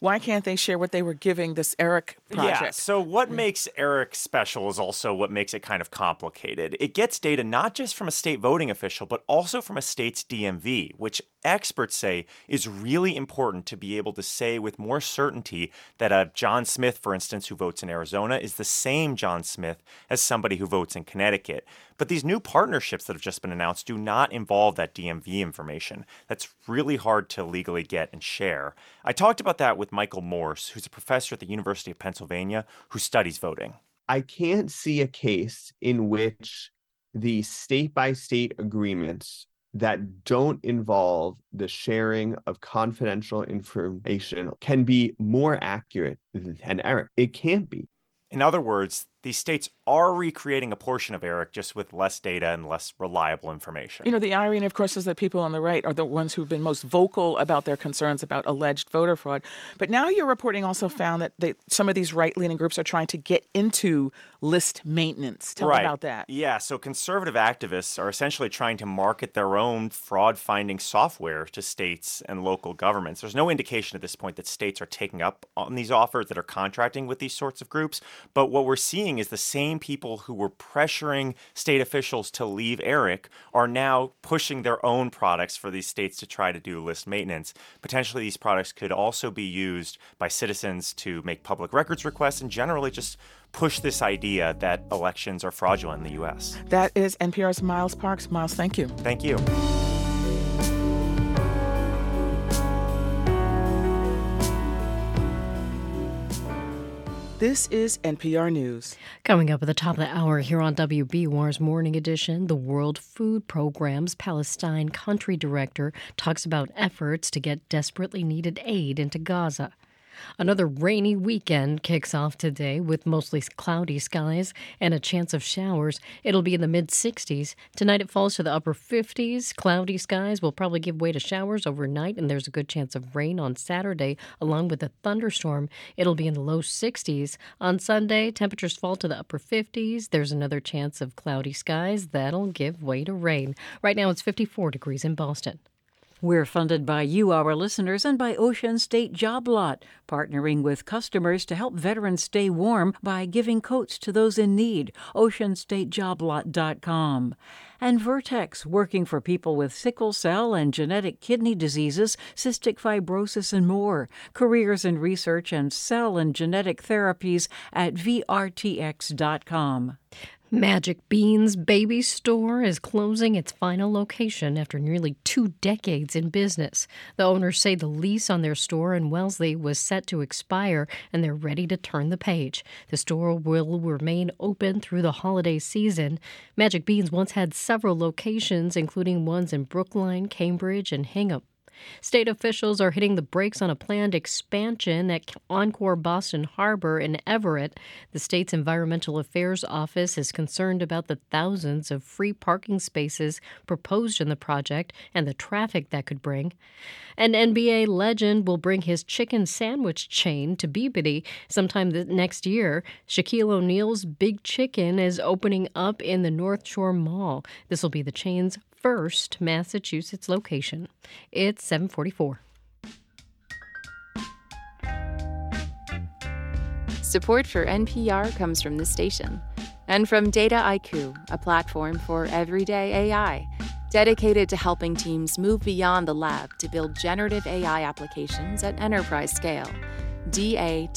why can't they share what they were giving this ERIC project? Yeah, so what mm. makes ERIC special is also what makes it kind of complicated. It gets data not just from a state voting official, but also from a state's DMV, which experts say is really important to be able to say with more certainty that a John Smith, for instance, who votes in Arizona, is the same John Smith as somebody who votes in Connecticut. But these new partnerships that have just been announced do not involve that DMV information. That's really hard to legally get and share. I talked about that with Michael Morse, who's a professor at the University of Pennsylvania who studies voting. I can't see a case in which the state by state agreements that don't involve the sharing of confidential information can be more accurate than ERIC. It can't be. In other words, these states are recreating a portion of ERIC just with less data and less reliable information. You know, the irony, of course, is that people on the right are the ones who've been most vocal about their concerns about alleged voter fraud. But now your reporting also found that they, some of these right leaning groups are trying to get into list maintenance. Tell right. me about that. Yeah, so conservative activists are essentially trying to market their own fraud finding software to states and local governments. There's no indication at this point that states are taking up on these offers that are contracting with these sorts of groups. But what we're seeing is the same people who were pressuring state officials to leave ERIC are now pushing their own products for these states to try to do list maintenance. Potentially, these products could also be used by citizens to make public records requests and generally just push this idea that elections are fraudulent in the U.S. That is NPR's Miles Parks. Miles, thank you. Thank you. This is NPR News. Coming up at the top of the hour here on WBUR's Morning Edition, the World Food Program's Palestine country director talks about efforts to get desperately needed aid into Gaza. Another rainy weekend kicks off today with mostly cloudy skies and a chance of showers. It'll be in the mid 60s. Tonight it falls to the upper 50s. Cloudy skies will probably give way to showers overnight, and there's a good chance of rain on Saturday, along with a thunderstorm. It'll be in the low 60s. On Sunday, temperatures fall to the upper 50s. There's another chance of cloudy skies that'll give way to rain. Right now it's 54 degrees in Boston. We're funded by you, our listeners, and by Ocean State Job Lot, partnering with customers to help veterans stay warm by giving coats to those in need. OceanStateJobLot.com. And Vertex, working for people with sickle cell and genetic kidney diseases, cystic fibrosis, and more. Careers in research and cell and genetic therapies at VRTX.com. Magic Beans Baby Store is closing its final location after nearly two decades in business. The owners say the lease on their store in Wellesley was set to expire and they're ready to turn the page. The store will remain open through the holiday season. Magic Beans once had several locations, including ones in Brookline, Cambridge, and Hingham. State officials are hitting the brakes on a planned expansion at Encore Boston Harbor in Everett. The state's Environmental Affairs Office is concerned about the thousands of free parking spaces proposed in the project and the traffic that could bring. An NBA legend will bring his chicken sandwich chain to Peabody sometime next year. Shaquille O'Neal's Big Chicken is opening up in the North Shore Mall. This will be the chain's first Massachusetts location. It's 744. Support for NPR comes from this station and from Dataiku, a platform for everyday AI dedicated to helping teams move beyond the lab to build generative AI applications at enterprise scale. D-A-T-A-I-K-U.com.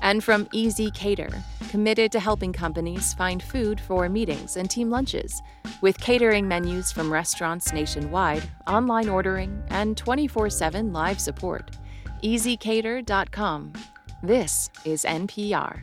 And from ezCater, committed to helping companies find food for meetings and team lunches, with catering menus from restaurants nationwide, online ordering, and 24 7 live support. ezCater.com. This is NPR.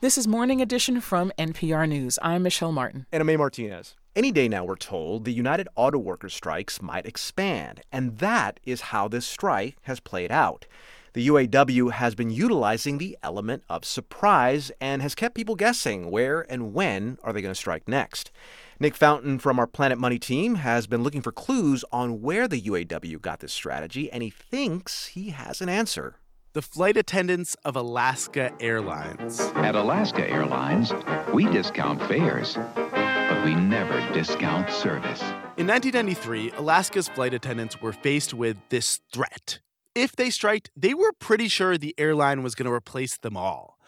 This is Morning Edition from NPR News. I'm Michelle Martin. And I'm A. Martinez. Any day now, we're told, the United Auto Workers strikes might expand. And that is how this strike has played out. The UAW has been utilizing the element of surprise and has kept people guessing where and when are they going to strike next. Nick Fountain from our Planet Money team has been looking for clues on where the UAW got this strategy, and he thinks he has an answer the flight attendants of Alaska Airlines. At Alaska Airlines, we discount fares, but we never discount service. In 1993, Alaska's flight attendants were faced with this threat. If they striked, they were pretty sure the airline was going to replace them all.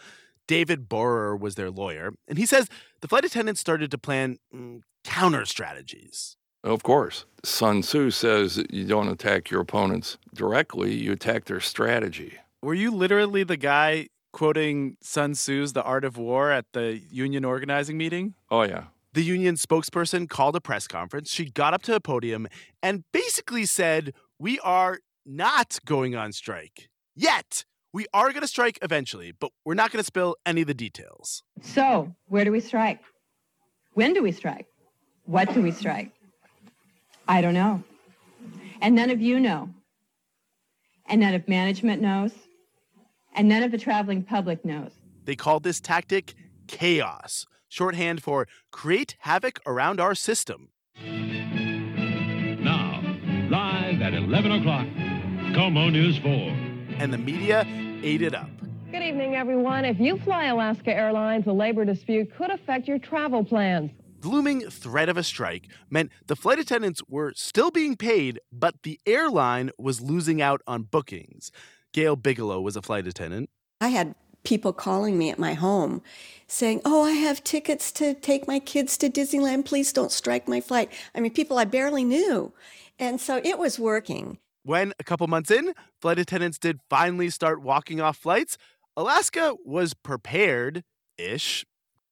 David Borer was their lawyer, and he says the flight attendants started to plan mm, counter strategies. Of course. Sun Tzu says that you don't attack your opponents directly, you attack their strategy. Were you literally the guy quoting Sun Tzu's The Art of War at the union organizing meeting? Oh, yeah. The union spokesperson called a press conference. She got up to a podium and basically said, We are not going on strike yet. We are going to strike eventually, but we're not going to spill any of the details. So, where do we strike? When do we strike? What do we strike? I don't know. And none of you know. And none of management knows and none of the traveling public knows. They called this tactic chaos, shorthand for create havoc around our system. Now, live at 11 o'clock, KOMO News 4. And the media ate it up. Good evening, everyone. If you fly Alaska Airlines, the labor dispute could affect your travel plans. The looming threat of a strike meant the flight attendants were still being paid, but the airline was losing out on bookings. Gail Bigelow was a flight attendant. I had people calling me at my home saying, Oh, I have tickets to take my kids to Disneyland. Please don't strike my flight. I mean, people I barely knew. And so it was working. When, a couple months in, flight attendants did finally start walking off flights, Alaska was prepared ish.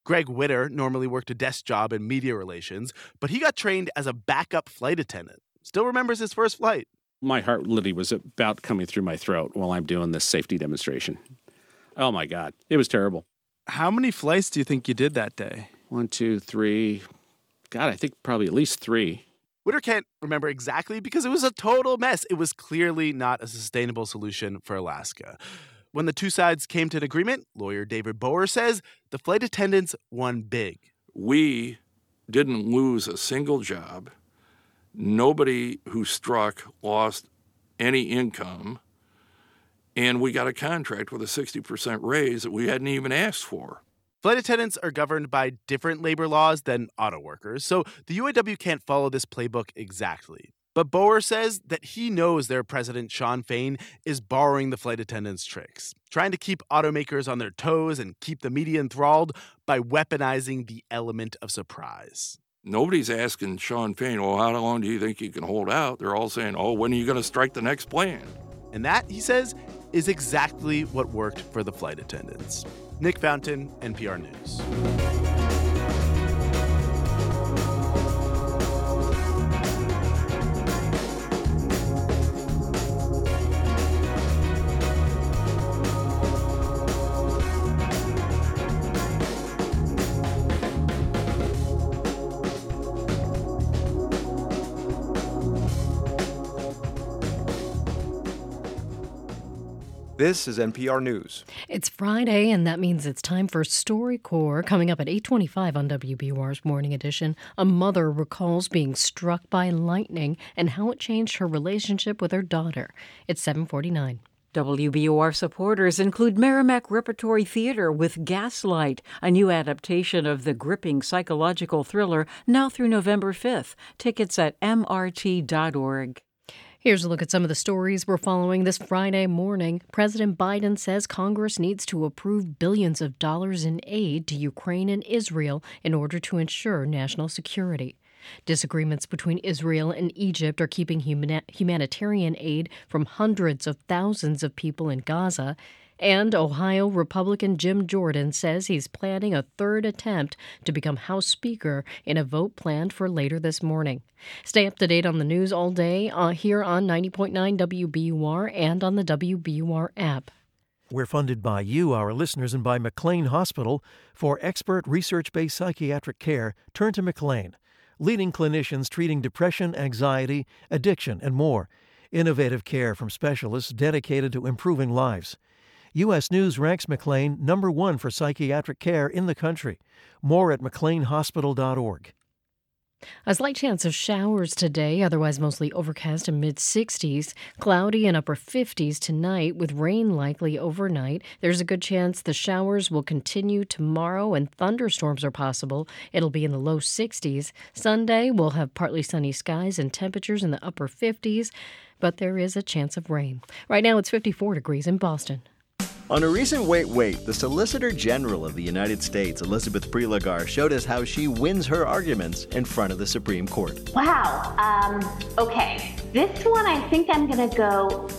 Greg Witter normally worked a desk job in media relations, but he got trained as a backup flight attendant. Still remembers his first flight my heart literally was about coming through my throat while I'm doing this safety demonstration. Oh my God, it was terrible. How many flights do you think you did that day? One, two, three. God, I think probably at least three. Witter can't remember exactly because it was a total mess. It was clearly not a sustainable solution for Alaska. When the two sides came to an agreement, lawyer David Borer says the flight attendants won big. We didn't lose a single job Nobody who struck lost any income, and we got a contract with a 60% raise that we hadn't even asked for. Flight attendants are governed by different labor laws than auto workers, so the UAW can't follow this playbook exactly. But Borer says that he knows their president, Shawn Fain, is borrowing the flight attendants' tricks, trying to keep automakers on their toes and keep the media enthralled by weaponizing the element of surprise. Nobody's asking Shawn Fain, well, how long do you think you can hold out? They're all saying, oh, when are you going to strike the next plan? And that, he says, is exactly what worked for the flight attendants. Nick Fountain, NPR News. This is NPR News. It's Friday, and that means it's time for StoryCorps. Coming up at 825 on WBUR's Morning Edition, a mother recalls being struck by lightning and how it changed her relationship with her daughter. It's 749. WBUR supporters include Merrimack Repertory Theater with Gaslight, a new adaptation of the gripping psychological thriller, now through November 5th. Tickets at mrt.org. Here's a look at some of the stories we're following this Friday morning. President Biden says Congress needs to approve billions of dollars in aid to Ukraine and Israel in order to ensure national security. Disagreements between Israel and Egypt are keeping humani- humanitarian aid from hundreds of thousands of people in Gaza. And Ohio Republican Jim Jordan says he's planning a third attempt to become House Speaker in a vote planned for later this morning. Stay up to date on the news all day uh, here on 90.9 WBUR and on the WBUR app. We're funded by you, our listeners, and by McLean Hospital. For expert research based psychiatric care, turn to McLean leading clinicians treating depression, anxiety, addiction, and more. Innovative care from specialists dedicated to improving lives. U.S. News ranks McLean number one for psychiatric care in the country. More at mcleanhospital.org. A slight chance of showers today, otherwise mostly overcast and mid 60s. Cloudy and upper 50s tonight, with rain likely overnight. There's a good chance the showers will continue tomorrow and thunderstorms are possible. It'll be in the low 60s. Sunday, we'll have partly sunny skies and temperatures in the upper 50s, but there is a chance of rain. Right now, it's 54 degrees in Boston. On a recent Wait Wait, the Solicitor General of the United States, Elizabeth Prelogar, showed us how she wins her arguments in front of the Supreme Court. Wow. Um, okay. This one, I think I'm going to go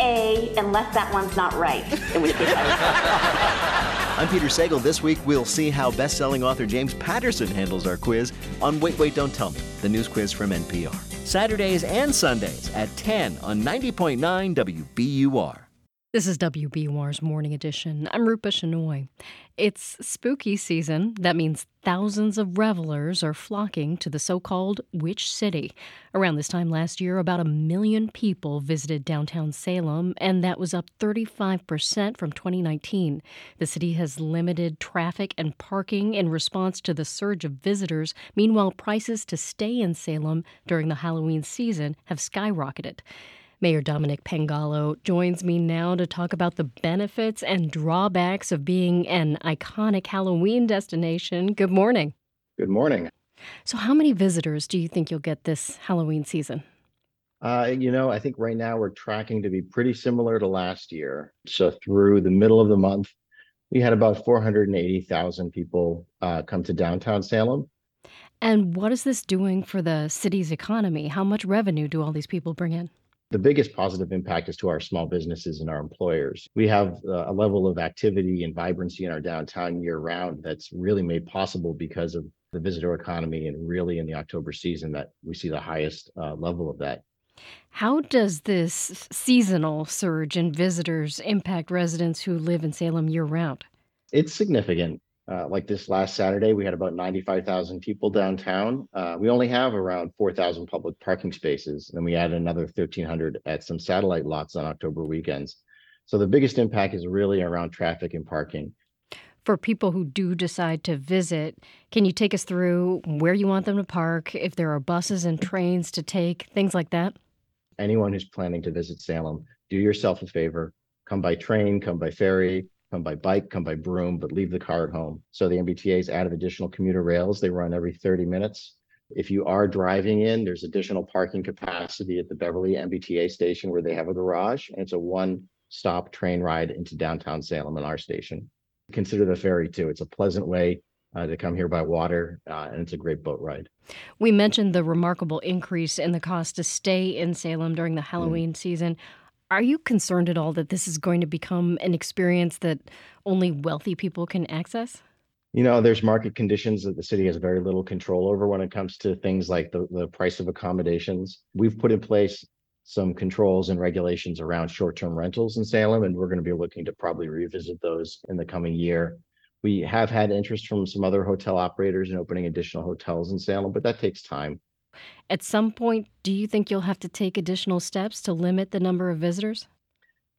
A, unless that one's not right. In which case I I'm Peter Sagal. This week, we'll see how best-selling author James Patterson handles our quiz on Wait Wait Don't Tell Me, the news quiz from NPR. Saturdays and Sundays at 10 on 90.9 WBUR. This is WBUR's Morning Edition. I'm Rupa Shenoy. It's spooky season. That means thousands of revelers are flocking to the so called Witch City. Around this time last year, about a million people visited downtown Salem, and that was up 35% from 2019. The city has limited traffic and parking in response to the surge of visitors. Meanwhile, prices to stay in Salem during the Halloween season have skyrocketed. Mayor Dominick Pangallo joins me now to talk about the benefits and drawbacks of being an iconic Halloween destination. Good morning. Good morning. So, how many visitors do you think you'll get this Halloween season? Uh, you know, I think right now we're tracking to be pretty similar to last year. So, through the middle of the month, we had about 480,000 people uh, come to downtown Salem. And what is this doing for the city's economy? How much revenue do all these people bring in? The biggest positive impact is to our small businesses and our employers. We have uh, a level of activity and vibrancy in our downtown year round that's really made possible because of the visitor economy and really in the October season that we see the highest uh, level of that. How does this seasonal surge in visitors impact residents who live in Salem year round? It's significant. Uh, like this last Saturday, we had about 95,000 people downtown. Uh, we only have around 4,000 public parking spaces, and we added another 1,300 at some satellite lots on October weekends. So the biggest impact is really around traffic and parking. For people who do decide to visit, can you take us through where you want them to park, if there are buses and trains to take, things like that? Anyone who's planning to visit Salem, do yourself a favor, come by train, come by ferry, come by bike, come by broom, but leave the car at home. So the MBTA's added additional commuter rails. They run every 30 minutes. If you are driving in, there's additional parking capacity at the Beverly MBTA station where they have a garage. And it's a one stop train ride into downtown Salem and our station. Consider the ferry too. It's a pleasant way uh, to come here by water, uh, and it's a great boat ride. We mentioned the remarkable increase in the cost to stay in Salem during the Halloween mm. season. Are you concerned at all that this is going to become an experience that only wealthy people can access? You know, there's market conditions that the city has very little control over when it comes to things like the, the price of accommodations. We've put in place some controls and regulations around short-term rentals in Salem, and we're going to be looking to probably revisit those in the coming year. We have had interest from some other hotel operators in opening additional hotels in Salem, but that takes time. At some point, do you think you'll have to take additional steps to limit the number of visitors?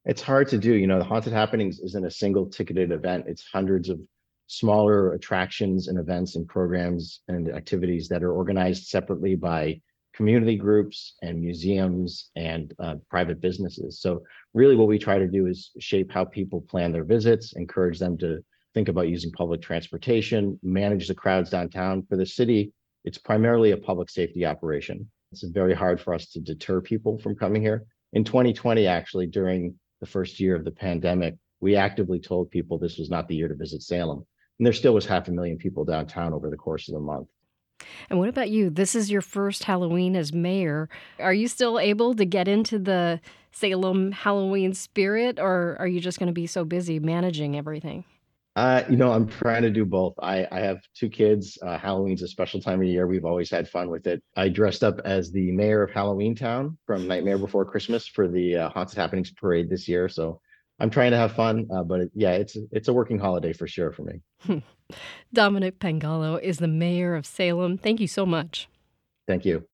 It's hard to do. You know, the Haunted Happenings isn't a single ticketed event, it's hundreds of smaller attractions and events and programs and activities that are organized separately by community groups and museums and uh, private businesses. So really what we try to do is shape how people plan their visits, encourage them to think about using public transportation, manage the crowds downtown. For the city, it's primarily a public safety operation. It's very hard for us to deter people from coming here. In 2020, actually, during the first year of the pandemic, we actively told people this was not the year to visit Salem. And there still was half a million people downtown over the course of the month. And what about you? This is your first Halloween as mayor. Are you still able to get into the Salem Halloween spirit, or are you just going to be so busy managing everything? Uh, you know, I'm trying to do both. I, I have two kids. Uh, Halloween's a special time of year. We've always had fun with it. I dressed up as the mayor of Halloween Town from Nightmare Before Christmas for the uh, Haunted Happenings parade this year. So I'm trying to have fun, uh, but it, yeah, it's it's a working holiday for sure for me. Dominick Pangallo is the mayor of Salem. Thank you so much. Thank you.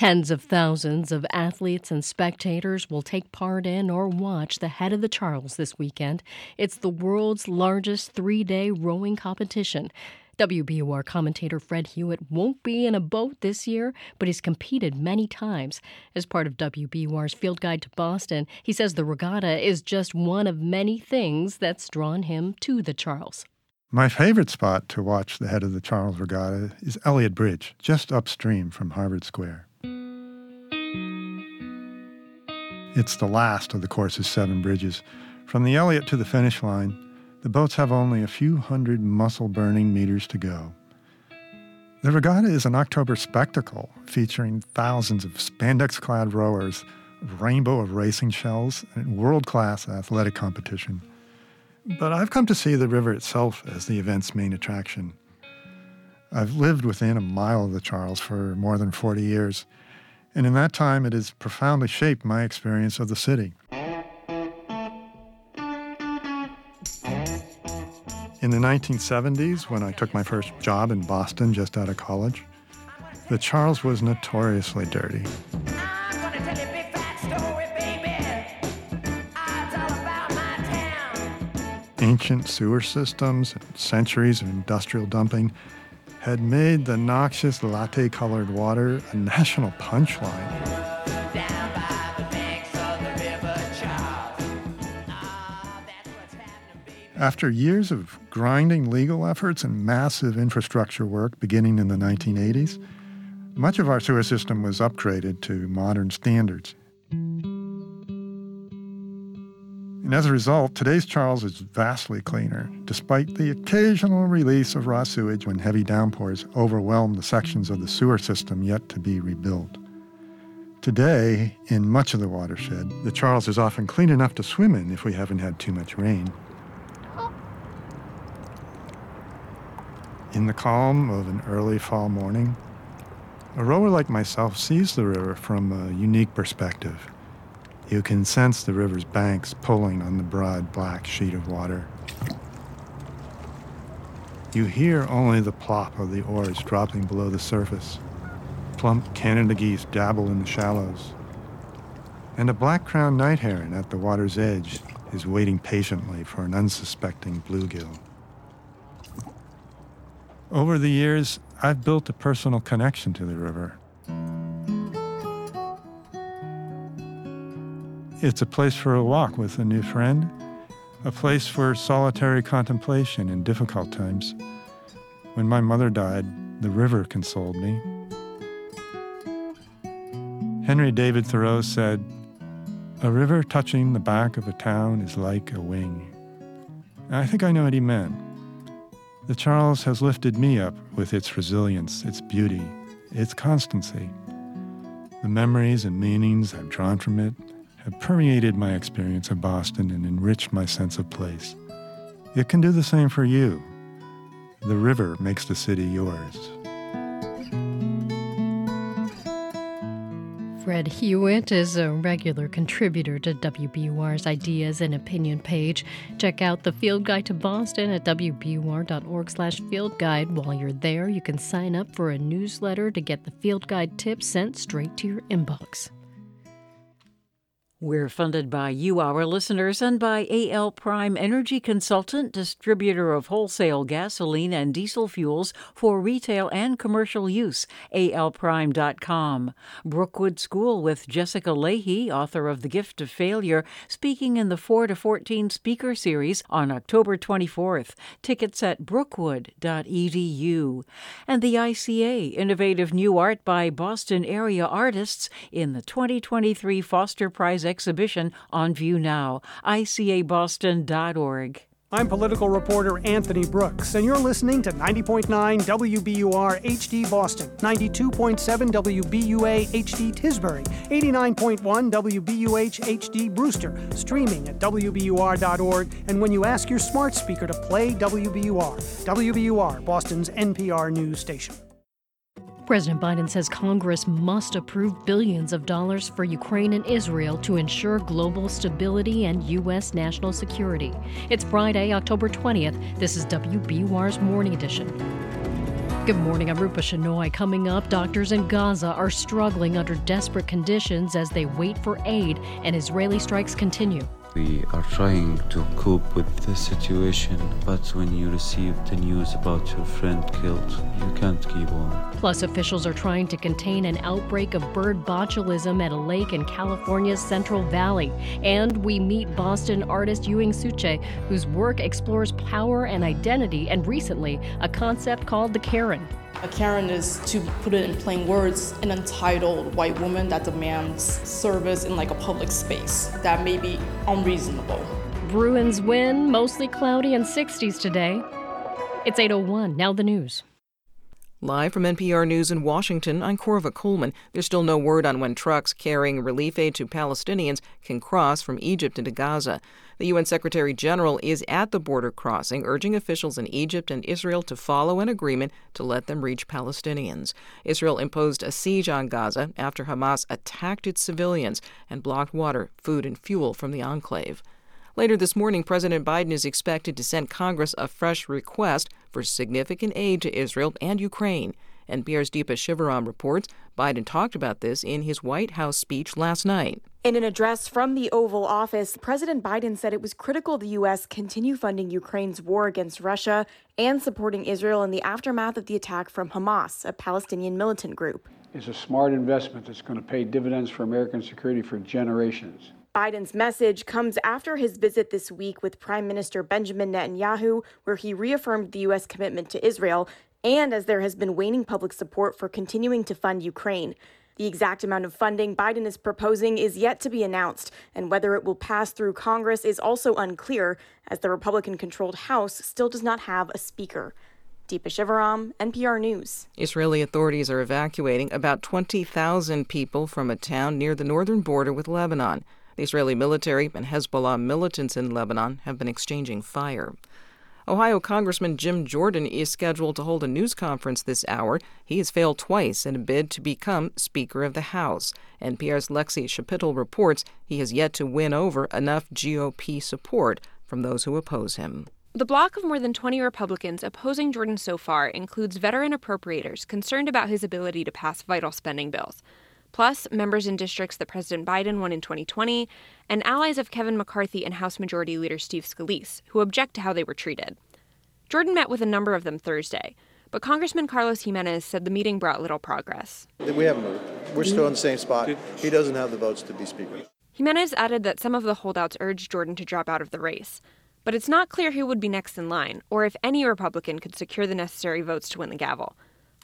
Tens of thousands of athletes and spectators will take part in or watch the Head of the Charles this weekend. It's the world's largest three day rowing competition. WBUR commentator Fred Hewitt won't be in a boat this year, but he's competed many times. As part of WBUR's Field Guide to Boston, he says the regatta is just one of many things that's drawn him to the Charles. My favorite spot to watch the head of the Charles Regatta is Eliot Bridge, just upstream from Harvard Square. It's the last of the course's seven bridges. From the Eliot to the finish line, the boats have only a few hundred muscle burning meters to go. The regatta is an October spectacle featuring thousands of spandex clad rowers, a rainbow of racing shells, and world class athletic competition. But I've come to see the river itself as the event's main attraction. I've lived within a mile of the Charles for more than 40 years, and in that time it has profoundly shaped my experience of the city. In the 1970s, when I took my first job in Boston just out of college, the Charles was notoriously dirty. Ancient sewer systems and centuries of industrial dumping had made the noxious latte colored water a national punchline. After years of grinding legal efforts and massive infrastructure work beginning in the 1980s, much of our sewer system was upgraded to modern standards. And as a result, today's Charles is vastly cleaner, despite the occasional release of raw sewage when heavy downpours overwhelm the sections of the sewer system yet to be rebuilt. Today, in much of the watershed, the Charles is often clean enough to swim in if we haven't had too much rain. In the calm of an early fall morning, a rower like myself sees the river from a unique perspective. You can sense the river's banks pulling on the broad black sheet of water. You hear only the plop of the oars dropping below the surface. Plump Canada geese dabble in the shallows. And a black crowned night heron at the water's edge is waiting patiently for an unsuspecting bluegill. Over the years, I've built a personal connection to the river. It's a place for a walk with a new friend, a place for solitary contemplation in difficult times. When my mother died, the river consoled me. Henry David Thoreau said, A river touching the back of a town is like a wing. And I think I know what he meant. The Charles has lifted me up with its resilience, its beauty, its constancy. The memories and meanings I've drawn from it have permeated my experience of Boston and enriched my sense of place. It can do the same for you. The river makes the city yours. Fred Hewitt is a regular contributor to WBUR's Ideas and Opinion page. Check out the Field Guide to Boston at wbur.org slash field guide. While you're there, you can sign up for a newsletter to get the Field Guide tips sent straight to your inbox. We're funded by you, our listeners, and by AL Prime Energy Consultant, distributor of wholesale gasoline and diesel fuels for retail and commercial use. ALPrime.com. Brookwood School with Jessica Lahey, author of The Gift of Failure, speaking in the 4 to 14 speaker series on October 24th. Tickets at brookwood.edu. And the ICA, innovative new art by Boston area artists in the 2023 Foster Prize exhibition on view now. ICABoston.org. I'm political reporter Anthony Brooks, and you're listening to 90.9 WBUR HD Boston, 92.7 WBUA HD Tisbury, 89.1 WBUH HD Brewster, streaming at WBUR.org, and when you ask your smart speaker to play WBUR, WBUR, Boston's NPR news station. President Biden says Congress must approve billions of dollars for Ukraine and Israel to ensure global stability and U.S. national security. It's Friday, October 20th. This is WBUR's Morning Edition. Good morning, I'm Rupa Shenoy. Coming up, doctors in Gaza are struggling under desperate conditions as they wait for aid, and Israeli strikes continue. We are trying to cope with the situation, but when you receive the news about your friend killed, you can't keep on. Plus, officials are trying to contain an outbreak of bird botulism at a lake in California's Central Valley. And we meet Boston artist Ewing Suche, whose work explores power and identity, and recently, a concept called the Karen. A Karen is, to put it in plain words, an entitled white woman that demands service in like a public space that may be unreasonable. Bruins win, mostly cloudy and 60s today. It's 801, now the news. Live from NPR News in Washington, I'm Korva Coleman. There's still no word on when trucks carrying relief aid to Palestinians can cross from Egypt into Gaza. The UN Secretary General is at the border crossing, urging officials in Egypt and Israel to follow an agreement to let them reach Palestinians. Israel imposed a siege on Gaza after Hamas attacked its civilians and blocked water, food, and fuel from the enclave. Later this morning, President Biden is expected to send Congress a fresh request for significant aid to Israel and Ukraine. NPR's Deepa Shivaram reports Biden talked about this in his White House speech last night. In an address from the Oval Office, President Biden said it was critical the U.S. continue funding Ukraine's war against Russia and supporting Israel in the aftermath of the attack from Hamas, a Palestinian militant group. It's a smart investment that's going to pay dividends for American security for generations. Biden's message comes after his visit this week with Prime Minister Benjamin Netanyahu, where he reaffirmed the U.S. commitment to Israel, and as there has been waning public support for continuing to fund Ukraine. The exact amount of funding Biden is proposing is yet to be announced, and whether it will pass through Congress is also unclear, as the Republican controlled House still does not have a speaker. Deepa Shivaram, NPR News. Israeli authorities are evacuating about 20,000 people from a town near the northern border with Lebanon. The Israeli military and Hezbollah militants in Lebanon have been exchanging fire. Ohio Congressman Jim Jordan is scheduled to hold a news conference this hour. He has failed twice in a bid to become Speaker of the House. NPR's Lexie Schapitl reports he has yet to win over enough GOP support from those who oppose him. The block of more than 20 Republicans opposing Jordan so far includes veteran appropriators concerned about his ability to pass vital spending bills plus members in districts that President Biden won in 2020, and allies of Kevin McCarthy and House Majority Leader Steve Scalise, who object to how they were treated. Jordan met with a number of them Thursday, but Congressman Carlos Gimenez said the meeting brought little progress. We haven't moved. We're still in the same spot. He doesn't have the votes to be Speaker. Gimenez added that some of the holdouts urged Jordan to drop out of the race. But it's not clear who would be next in line, or if any Republican could secure the necessary votes to win the gavel.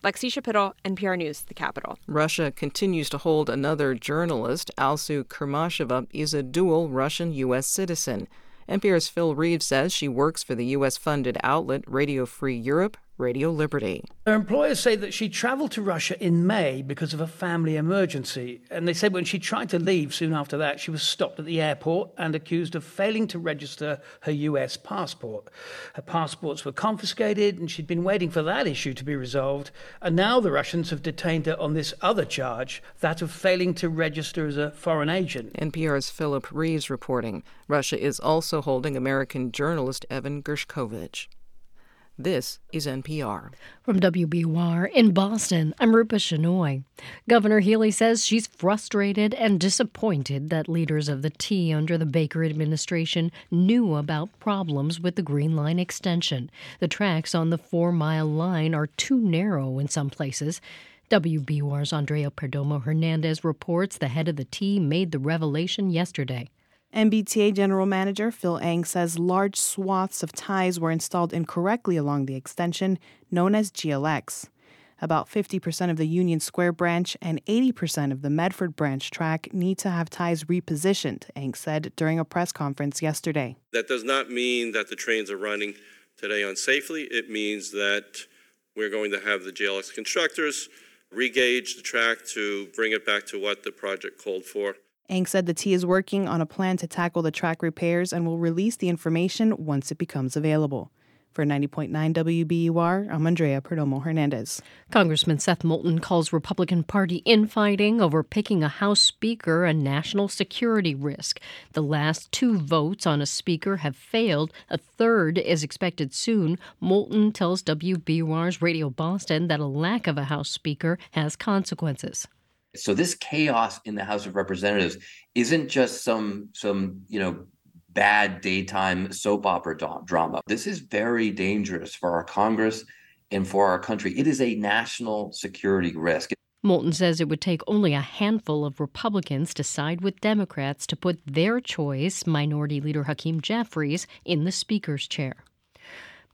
Lexie Schapitl, NPR News, The Capitol. Russia continues to hold another journalist. Alsu Kurmasheva is a dual Russian U.S. citizen. NPR's Phil Reeve says she works for the U.S. funded outlet Radio Free Europe. Radio Liberty. Her employers say that she traveled to Russia in May because of a family emergency. And they said when she tried to leave soon after that, she was stopped at the airport and accused of failing to register her US passport. Her passports were confiscated, and she'd been waiting for that issue to be resolved. And now the Russians have detained her on this other charge, that of failing to register as a foreign agent. NPR's Philip Reeves reporting. Russia is also holding American journalist Evan Gershkovich. This is NPR. From WBUR in Boston, I'm Rupa Shenoy. Governor Healey says she's frustrated and disappointed that leaders of the T under the Baker administration knew about problems with the Green Line extension. The tracks on the four mile line are too narrow in some places. WBUR's Andrea Perdomo Hernandez reports the head of the T made the revelation yesterday. MBTA General Manager Phil Eng says large swaths of ties were installed incorrectly along the extension known as GLX. About 50% of the Union Square branch and 80% of the Medford branch track need to have ties repositioned, Eng said during a press conference yesterday. That does not mean that the trains are running today unsafely. It means that we're going to have the GLX constructors regauge the track to bring it back to what the project called for. Eng said the T is working on a plan to tackle the track repairs and will release the information once it becomes available. For 90.9 WBUR, I'm Andrea Perdomo Hernandez. Congressman Seth Moulton calls Republican Party infighting over picking a House Speaker a national security risk. The last two votes on a Speaker have failed. A third is expected soon. Moulton tells WBUR's Radio Boston that a lack of a House Speaker has consequences. So this chaos in the House of Representatives isn't just some some you know bad daytime soap opera drama. This is very dangerous for our Congress and for our country. It is a national security risk. Moulton says it would take only a handful of Republicans to side with Democrats to put their choice, Minority Leader Hakeem Jeffries, in the Speaker's chair.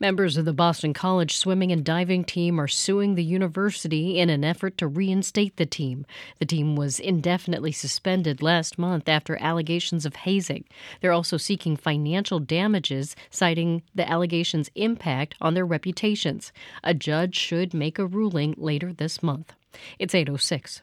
Members of the Boston College swimming and diving team are suing the university in an effort to reinstate the team. The team was indefinitely suspended last month after allegations of hazing. They're also seeking financial damages, citing the allegations' impact on their reputations. A judge should make a ruling later this month. It's 806.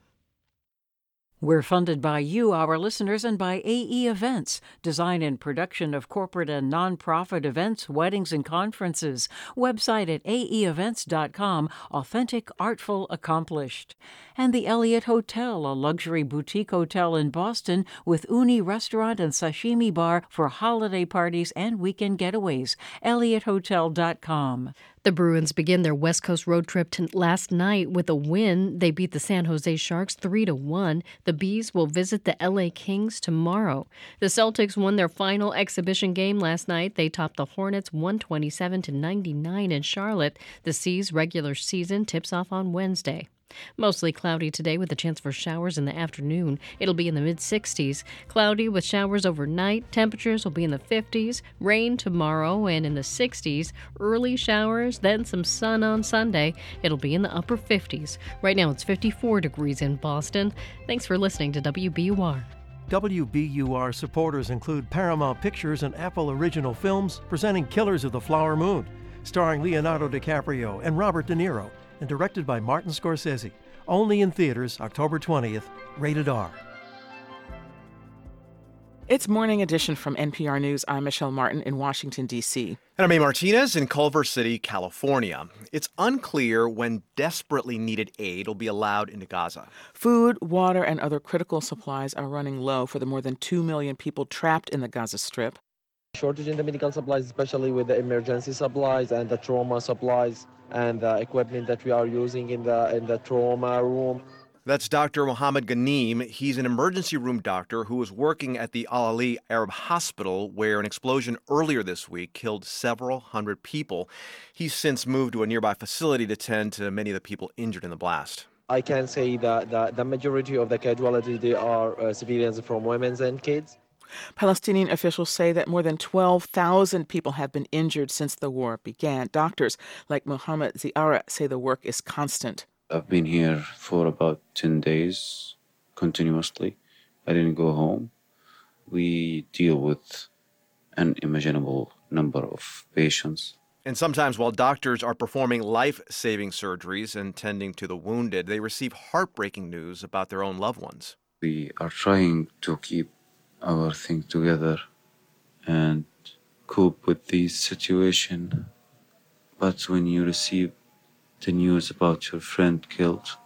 We're funded by you, our listeners, and by AE Events, design and production of corporate and nonprofit events, weddings, and conferences. Website at aeevents.com, authentic, artful, accomplished. And the Eliot Hotel, a luxury boutique hotel in Boston with uni restaurant and sashimi bar for holiday parties and weekend getaways. EliotHotel.com. The Bruins begin their West Coast road trip last night with a win. They beat the San Jose Sharks 3 to 1. The B's will visit the LA Kings tomorrow. The Celtics won their final exhibition game last night. They topped the Hornets 127 to 99 in Charlotte. The C's regular season tips off on Wednesday. Mostly cloudy today with a chance for showers in the afternoon. It'll be in the mid 60s. Cloudy with showers overnight. Temperatures will be in the 50s. Rain tomorrow and in the 60s. Early showers, then some sun on Sunday. It'll be in the upper 50s. Right now it's 54 degrees in Boston. Thanks for listening to WBUR. WBUR supporters include Paramount Pictures and Apple Original Films presenting Killers of the Flower Moon, starring Leonardo DiCaprio and Robert De Niro and directed by Martin Scorsese. Only in theaters October 20th, rated R. It's Morning Edition from NPR News. I'm Michelle Martin in Washington, D.C. And I'm A. Martinez in Culver City, California. It's unclear when desperately needed aid will be allowed into Gaza. Food, water, and other critical supplies are running low for the more than 2 million people trapped in the Gaza Strip. Shortage in the medical supplies, especially with the emergency supplies and the trauma supplies and the equipment that we are using in the in the trauma room. That's Dr. Mohammed Ghanim. He's an emergency room doctor who was working at the Al-Ahli Arab Hospital, where an explosion earlier this week killed several hundred people. He's since moved to a nearby facility to tend to many of the people injured in the blast. I can say that the, the majority of the casualties they are uh, civilians from women and kids. Palestinian officials say that more than 12,000 people have been injured since the war began. Doctors like Mohammed Ziara say the work is constant. I've been here for about 10 days continuously. I didn't go home. We deal with an unimaginable number of patients. And sometimes while doctors are performing life saving surgeries and tending to the wounded, they receive heartbreaking news about their own loved ones. We are trying to keep our thing together and cope with this situation. But when you receive the news about your friend killed,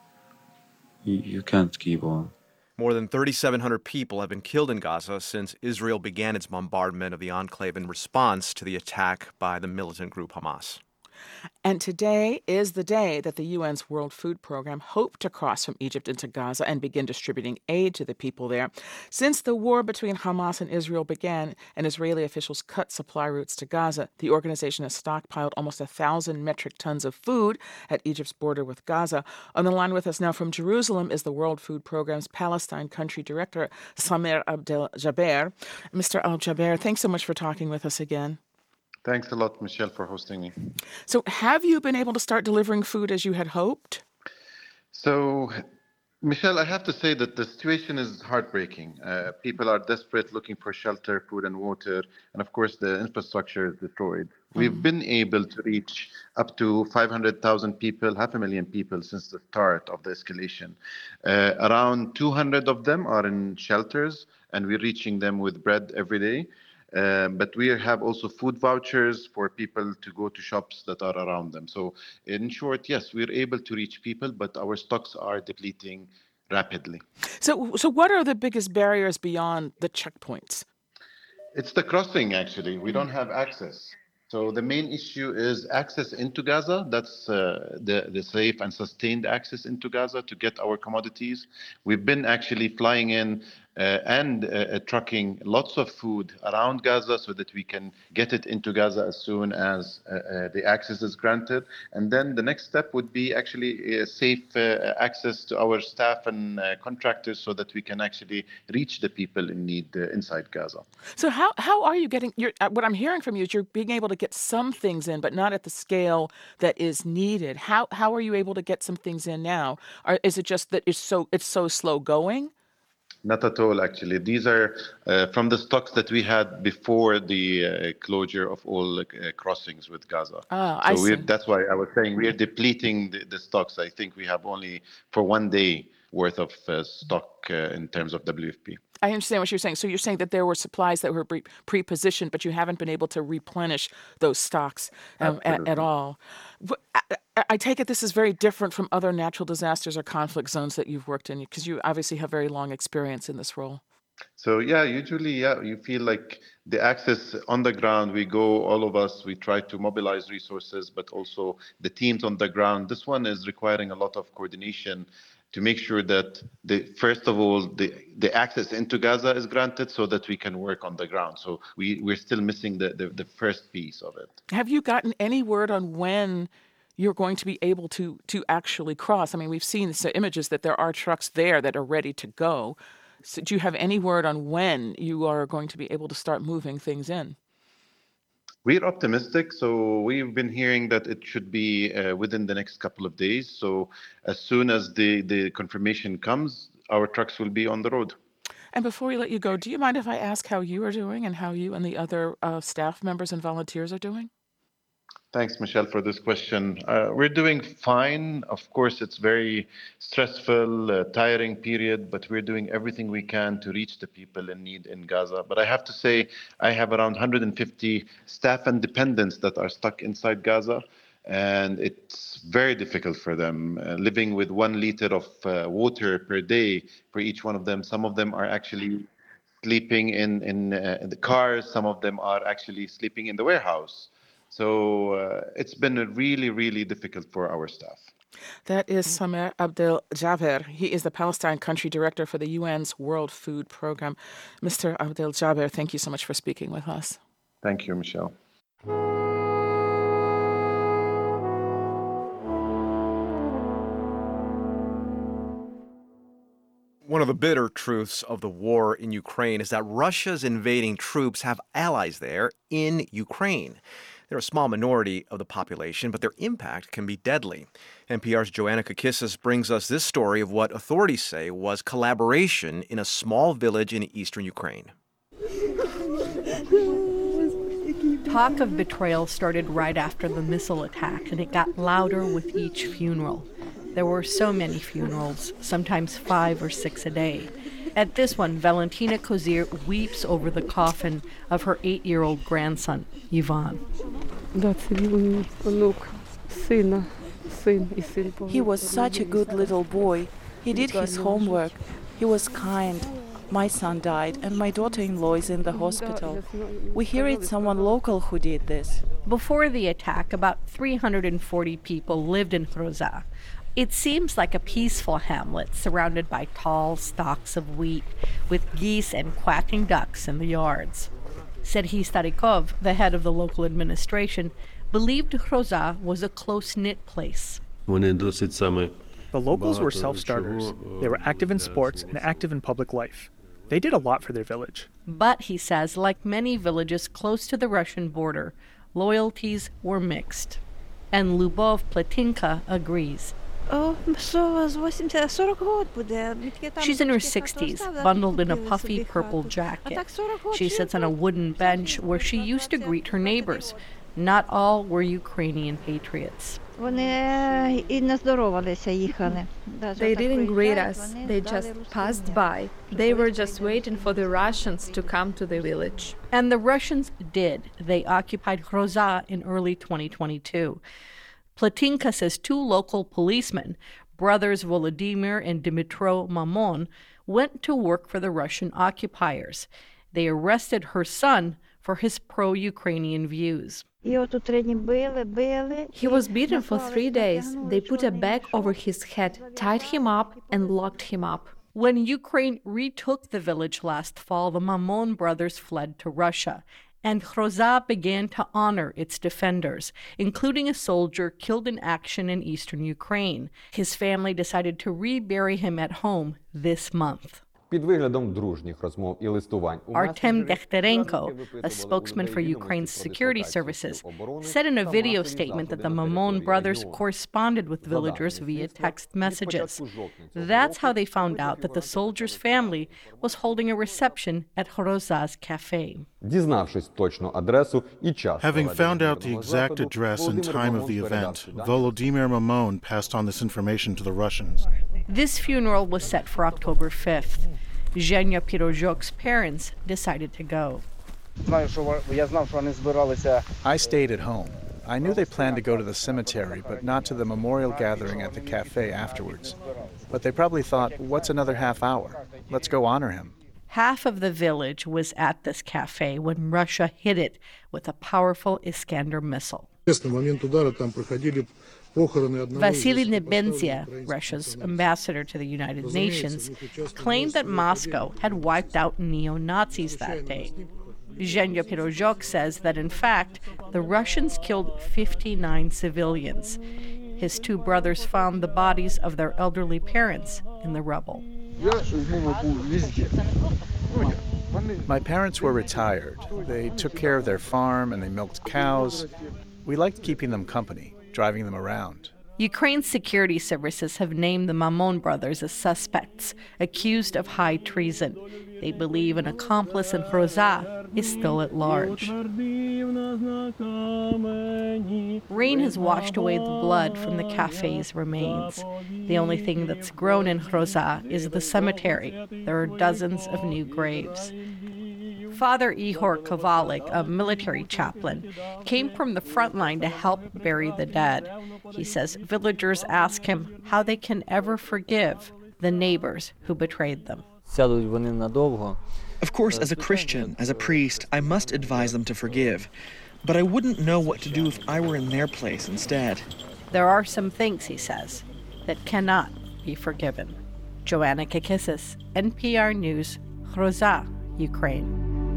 you, can't keep on. More than 3,700 people have been killed in Gaza since Israel began its bombardment of the enclave in response to the attack by the militant group Hamas. And today is the day that the UN's World Food Program hoped to cross from Egypt into Gaza and begin distributing aid to the people there. Since the war between Hamas and Israel began and Israeli officials cut supply routes to Gaza, the organization has stockpiled almost a thousand metric tons of food at Egypt's border with Gaza. On the line with us now from Jerusalem is the World Food Program's Palestine Country Director, Samer AbdelJaber. Mr. Al Jaber, thanks so much for talking with us again. Thanks a lot, Michelle, for hosting me. So, have you been able to start delivering food as you had hoped? So, Michelle, I have to say that the situation is heartbreaking. Uh, people are desperate, looking for shelter, food, and water. And of course, the infrastructure is destroyed. Mm. We've been able to reach up to 500,000 people, half a million people since the start of the escalation. Uh, around 200 of them are in shelters, and we're reaching them with bread every day. Um, but we have also food vouchers for people to go to shops that are around them. So, in short, yes, we're able to reach people, but our stocks are depleting rapidly. So, so what are the biggest barriers beyond the checkpoints? It's the crossing, actually. We don't have access. So the main issue is access into Gaza. That's uh, the, the safe and sustained access into Gaza to get our commodities. We've been actually flying in Uh, and uh, uh, trucking lots of food around Gaza so that we can get it into Gaza as soon as uh, uh, the access is granted. And then the next step would be actually safe access to our staff and contractors so that we can actually reach the people in need inside Gaza. So how how are you getting? what I'm hearing from you is you're being able to get some things in, but not at the scale that is needed. How how are you able to get some things in now? Or is it just that it's so it's so slow going? Not at all, actually. These are uh, from the stocks that we had before the uh, closure of all uh, crossings with Gaza. Oh, I so see. That's why I was saying we are depleting the, the, stocks. I think we have only for one day worth of uh, stock uh, in terms of WFP. I understand what you're saying. So you're saying that there were supplies that were pre positioned, but you haven't been able to replenish those stocks um, at, at, all. I, take it this is very different from other natural disasters or conflict zones that you've worked in, because you obviously have very long experience in this role. So yeah, usually yeah, you feel like the access on the ground. We go, all of us. We try to mobilize resources, but also the teams on the ground. This one is requiring a lot of coordination to make sure that the first of all the, the access into Gaza is granted so that we can work on the ground. So we, we're still missing the, the, the first piece of it. Have you gotten any word on when you're going to be able to to actually cross? I mean, we've seen the images that there are trucks there that are ready to go. So do you have any word on when you are going to be able to start moving things in? We're optimistic. So we've been hearing that it should be uh, within the next couple of days. So as soon as the, the confirmation comes, our trucks will be on the road. And before we let you go, do you mind if I ask how you are doing and how you and the other uh, staff members and volunteers are doing? Thanks, Michelle, for this question. Uh, we're doing fine. Of course, it's very stressful, uh, tiring period, but we're doing everything we can to reach the people in need in Gaza. But I have to say, I have around 150 staff and dependents that are stuck inside Gaza, and it's very difficult for them uh, living with one liter of water per day for each one of them. Some of them are actually sleeping in in the cars. Some of them are actually sleeping in the warehouse. So uh, it's been really, really difficult for our staff. That is Samer Abdel Jaber. He is the Palestine Country Director for the UN's World Food Program. Mr. AbdelJaber, thank you so much for speaking with us. Thank you, Michelle. One of the bitter truths of the war in Ukraine is that Russia's invading troops have allies there in Ukraine. They're a small minority of the population, but their impact can be deadly. NPR's Joanna Kakissis brings us this story of what authorities say was collaboration in a small village in eastern Ukraine. talk of betrayal started right after the missile attack, and it got louder with each funeral. There were so many funerals, sometimes five or six a day. At this one, Valentina Kozir weeps over the coffin of her eight year old grandson, Ivan. He was such a good little boy. He did his homework. He was kind. My son died, and my daughter in law is in the hospital. We hear it's someone local who did this. Before the attack, about 340 people lived in Hroza. It seems like a peaceful hamlet surrounded by tall stalks of wheat with geese and quacking ducks in the yards. Serhiy Starikov, the head of the local administration, believed Hroza was a close knit place. The locals were self starters. They were active in sports and active in public life. They did a lot for their village. But, he says, like many villages close to the Russian border, loyalties were mixed. And Lubov Platinka agrees. She's in her 60s, bundled in a puffy purple jacket. She sits on a wooden bench where she used to greet her neighbors. Not all were Ukrainian patriots. They didn't greet us, they just passed by. They were just waiting for the Russians to come to the village. And the Russians did. They occupied Hroza in early 2022. Platinka says two local policemen, brothers Volodymyr and Dmitro Mamon, went to work for the Russian occupiers. They arrested her son for his pro Ukrainian views. He was beaten for three days. They put a bag over his head, tied him up, and locked him up. When Ukraine retook the village last fall, the Mamon brothers fled to Russia and Hroza began to honor its defenders, including a soldier killed in action in eastern Ukraine. His family decided to rebury him at home this month. Artem Dekhtarenko, a spokesman for Ukraine's security services, said in a video statement that the Mamon brothers corresponded with villagers via text messages. That's how they found out that the soldier's family was holding a reception at Hroza's cafe. Having found out the exact address and time of the event, Volodymyr Mamon passed on this information to the Russians. This funeral was set for October 5th. Zhenya Pirozhok's parents decided to go. I stayed at home. I knew they planned to go to the cemetery, but not to the memorial gathering at the cafe afterwards. But they probably thought, what's another half hour? Let's go honor him. Half of the village was at this cafe when Russia hit it with a powerful Iskander missile. Vasily Nebenzia, Russia's ambassador to the United Nations, claimed that Moscow had wiped out neo Nazis that day. Zhenya Pirozhok says that in fact, the Russians killed 59 civilians. His two brothers found the bodies of their elderly parents in the rubble. My parents were retired. They took care of their farm and they milked cows. We liked keeping them company driving them around. Ukraine's security services have named the Mamon brothers as suspects, accused of high treason. They believe an accomplice in Hroza is still at large. Rain has washed away the blood from the cafe's remains. The only thing that's grown in Hroza is the cemetery. There are dozens of new graves. Father Ihor Kovalik, a military chaplain, came from the front line to help bury the dead. He says villagers ask him how they can ever forgive the neighbors who betrayed them. Of course, as a Christian, as a priest, I must advise them to forgive. But I wouldn't know what to do if I were in their place instead. There are some things, he says, that cannot be forgiven. Joanna Kakissis, NPR News, Hroza, Ukraine.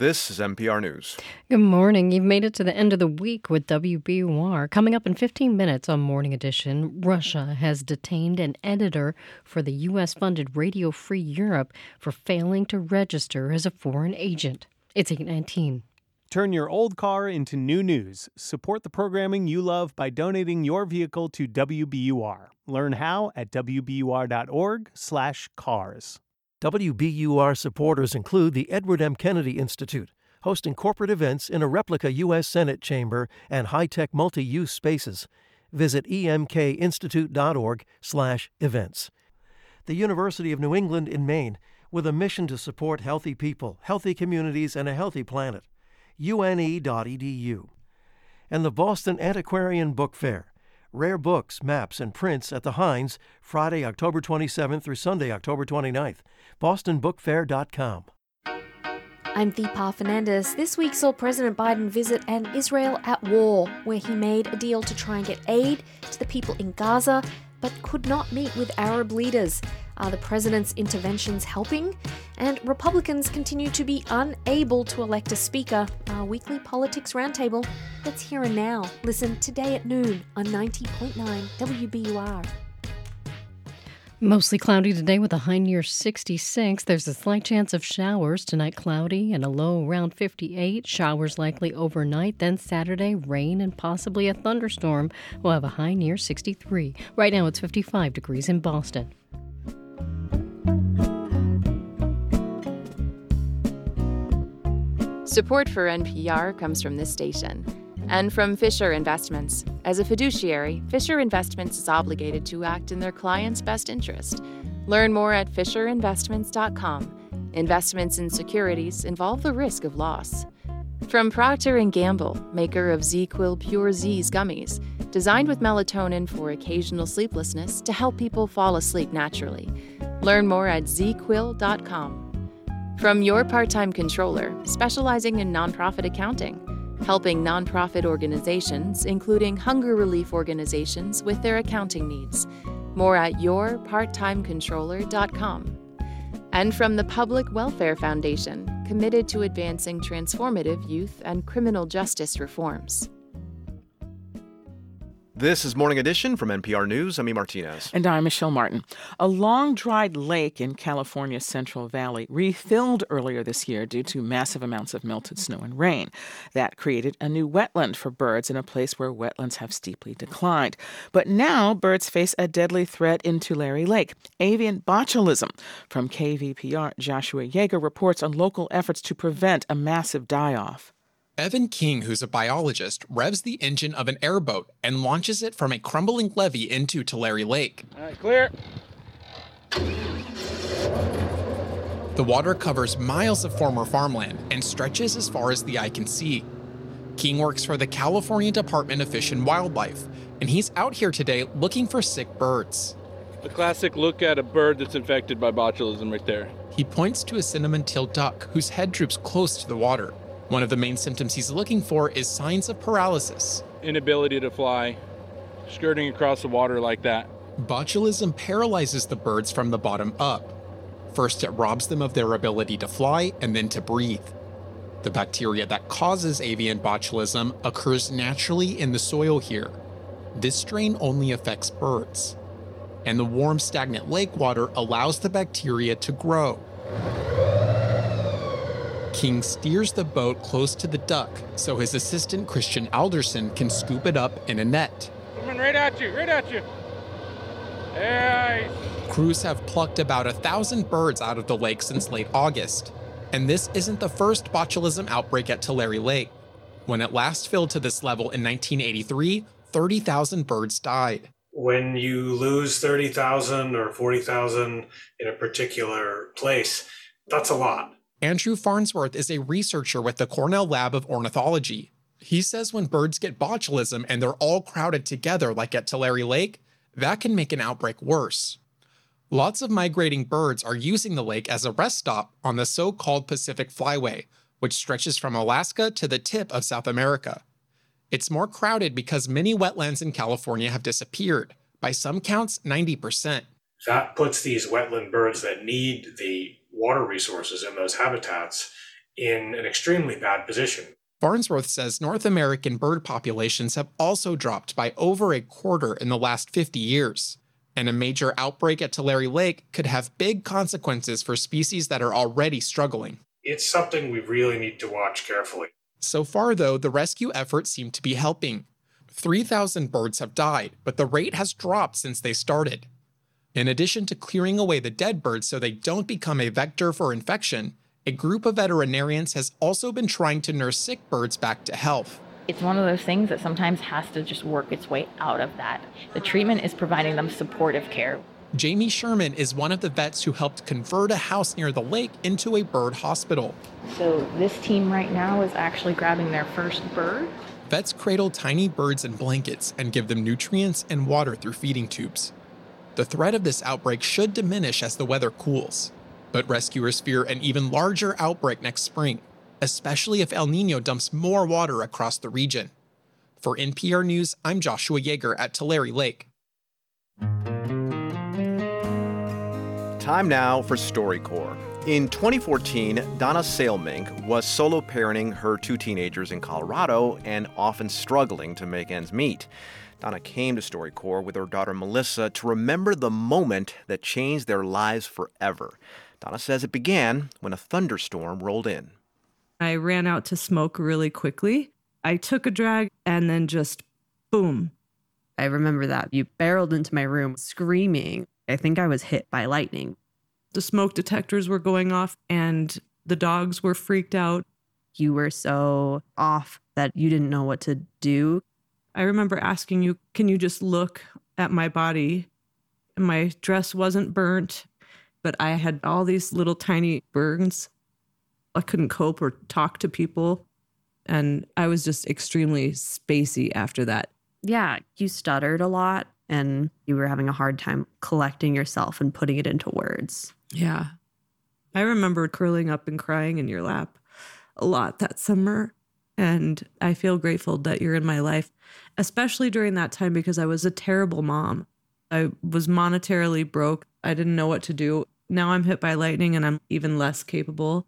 This is NPR News. Good morning. You've made it to the end of the week with WBUR. Coming up in 15 minutes on Morning Edition, Russia has detained an editor for the U.S. funded Radio Free Europe for failing to register as a foreign agent. It's 819. Turn your old car into new news. Support the programming you love by donating your vehicle to WBUR. Learn how at wbur.org/cars. WBUR supporters include the Edward M. Kennedy Institute, hosting corporate events in a replica U.S. Senate chamber and high-tech multi-use spaces. Visit emkinstitute.org/events. The University of New England in Maine, with a mission to support healthy people, healthy communities, and a healthy planet. une.edu. And the Boston Antiquarian Book Fair. Rare books, maps, and prints at the Hynes, Friday, October 27th through Sunday, October 29th. BostonBookFair.com. I'm Deepa Fernandes. This week saw President Biden visit an Israel at war, where he made a deal to try and get aid to the people in Gaza, but could not meet with Arab leaders. Are the president's interventions helping? And Republicans continue to be unable to elect a speaker. Our weekly politics roundtable that's here and now. Listen today at noon on 90.9 WBUR. Mostly cloudy today with a high near 66. There's a slight chance of showers. Tonight, cloudy and a low around 58. Showers likely overnight. Then Saturday, rain and possibly a thunderstorm. We'll have a high near 63. Right now, it's 55 degrees in Boston. Support for NPR comes from this station and from Fisher Investments. As a fiduciary, Fisher Investments is obligated to act in their client's best interest. Learn more at fisherinvestments.com. Investments in securities involve the risk of loss. From Procter & Gamble, maker of ZzzQuil Pure Z's gummies, designed with melatonin for occasional sleeplessness to help people fall asleep naturally. Learn more at zzzquil.com. From your part time controller, specializing in nonprofit accounting, helping nonprofit organizations, including hunger relief organizations, with their accounting needs. More at yourparttimecontroller.com. And from the Public Welfare Foundation, committed to advancing transformative youth and criminal justice reforms. This is Morning Edition from NPR News. I'm E. Martinez. And I'm Michelle Martin. A long dried lake in California's Central Valley refilled earlier this year due to massive amounts of melted snow and rain. That created a new wetland for birds in a place where wetlands have steeply declined. But now birds face a deadly threat in Tulare Lake avian botulism. From KVPR, Joshua Yeager reports on local efforts to prevent a massive die off. Evan King, who's a biologist, revs the engine of an airboat and launches it from a crumbling levee into Tulare Lake. All right, clear. The water covers miles of former farmland and stretches as far as the eye can see. King works for the California Department of Fish and Wildlife, and he's out here today looking for sick birds. The classic look at a bird that's infected by botulism right there. He points to a cinnamon teal duck whose head droops close to the water. One of the main symptoms he's looking for is signs of paralysis. Inability to fly, skirting across the water like that. Botulism paralyzes the birds from the bottom up. First, it robs them of their ability to fly and then to breathe. The bacteria that causes avian botulism occurs naturally in the soil here. This strain only affects birds. And the warm, stagnant lake water allows the bacteria to grow. King steers the boat close to the duck so his assistant Christian Alderson can scoop it up in a net. Coming right at you, right at you. Hey. Crews have plucked about a thousand birds out of the lake since late August. And this isn't the first botulism outbreak at Tulare Lake. When it last filled to this level in 1983, 30,000 birds died. When you lose 30,000 or 40,000 in a particular place, that's a lot. Andrew Farnsworth is a researcher with the Cornell Lab of Ornithology. He says when birds get botulism and they're all crowded together, like at Tulare Lake, that can make an outbreak worse. Lots of migrating birds are using the lake as a rest stop on the so called Pacific Flyway, which stretches from Alaska to the tip of South America. It's more crowded because many wetlands in California have disappeared, by some counts, 90%. That puts these wetland birds that need the water resources in those habitats in an extremely bad position. Farnsworth says North American bird populations have also dropped by over a quarter in the last 50 years. And a major outbreak at Tulare Lake could have big consequences for species that are already struggling. It's something we really need to watch carefully. So far, though, the rescue efforts seem to be helping. 3,000 birds have died, but the rate has dropped since they started. In addition to clearing away the dead birds so they don't become a vector for infection, a group of veterinarians has also been trying to nurse sick birds back to health. It's one of those things that sometimes has to just work its way out of that. The treatment is providing them supportive care. Jamie Sherman is one of the vets who helped convert a house near the lake into a bird hospital. So, this team right now is actually grabbing their first bird. Vets cradle tiny birds in blankets and give them nutrients and water through feeding tubes. The threat of this outbreak should diminish as the weather cools, but rescuers fear an even larger outbreak next spring, especially if El Nino dumps more water across the region. For NPR News, I'm Joshua Yeager at Tulare Lake. Time now for StoryCorps. In 2014, Donna Sailmink was solo parenting her two teenagers in Colorado and often struggling to make ends meet. Donna came to StoryCorps with her daughter Melissa to remember the moment that changed their lives forever. Donna says it began when a thunderstorm rolled in. I ran out to smoke really quickly. I took a drag and then just boom. I remember that. You barreled into my room screaming. I think I was hit by lightning. The smoke detectors were going off and the dogs were freaked out. You were so off that you didn't know what to do. I remember asking you, Can you just look at my body? And my dress wasn't burnt, but I had all these little tiny burns. I couldn't cope or talk to people. And I was just extremely spacey after that. Yeah, you stuttered a lot and you were having a hard time collecting yourself and putting it into words. Yeah. I remember curling up and crying in your lap a lot that summer. And I feel grateful that you're in my life, especially during that time because I was a terrible mom. I was monetarily broke. I didn't know what to do. Now I'm hit by lightning and I'm even less capable.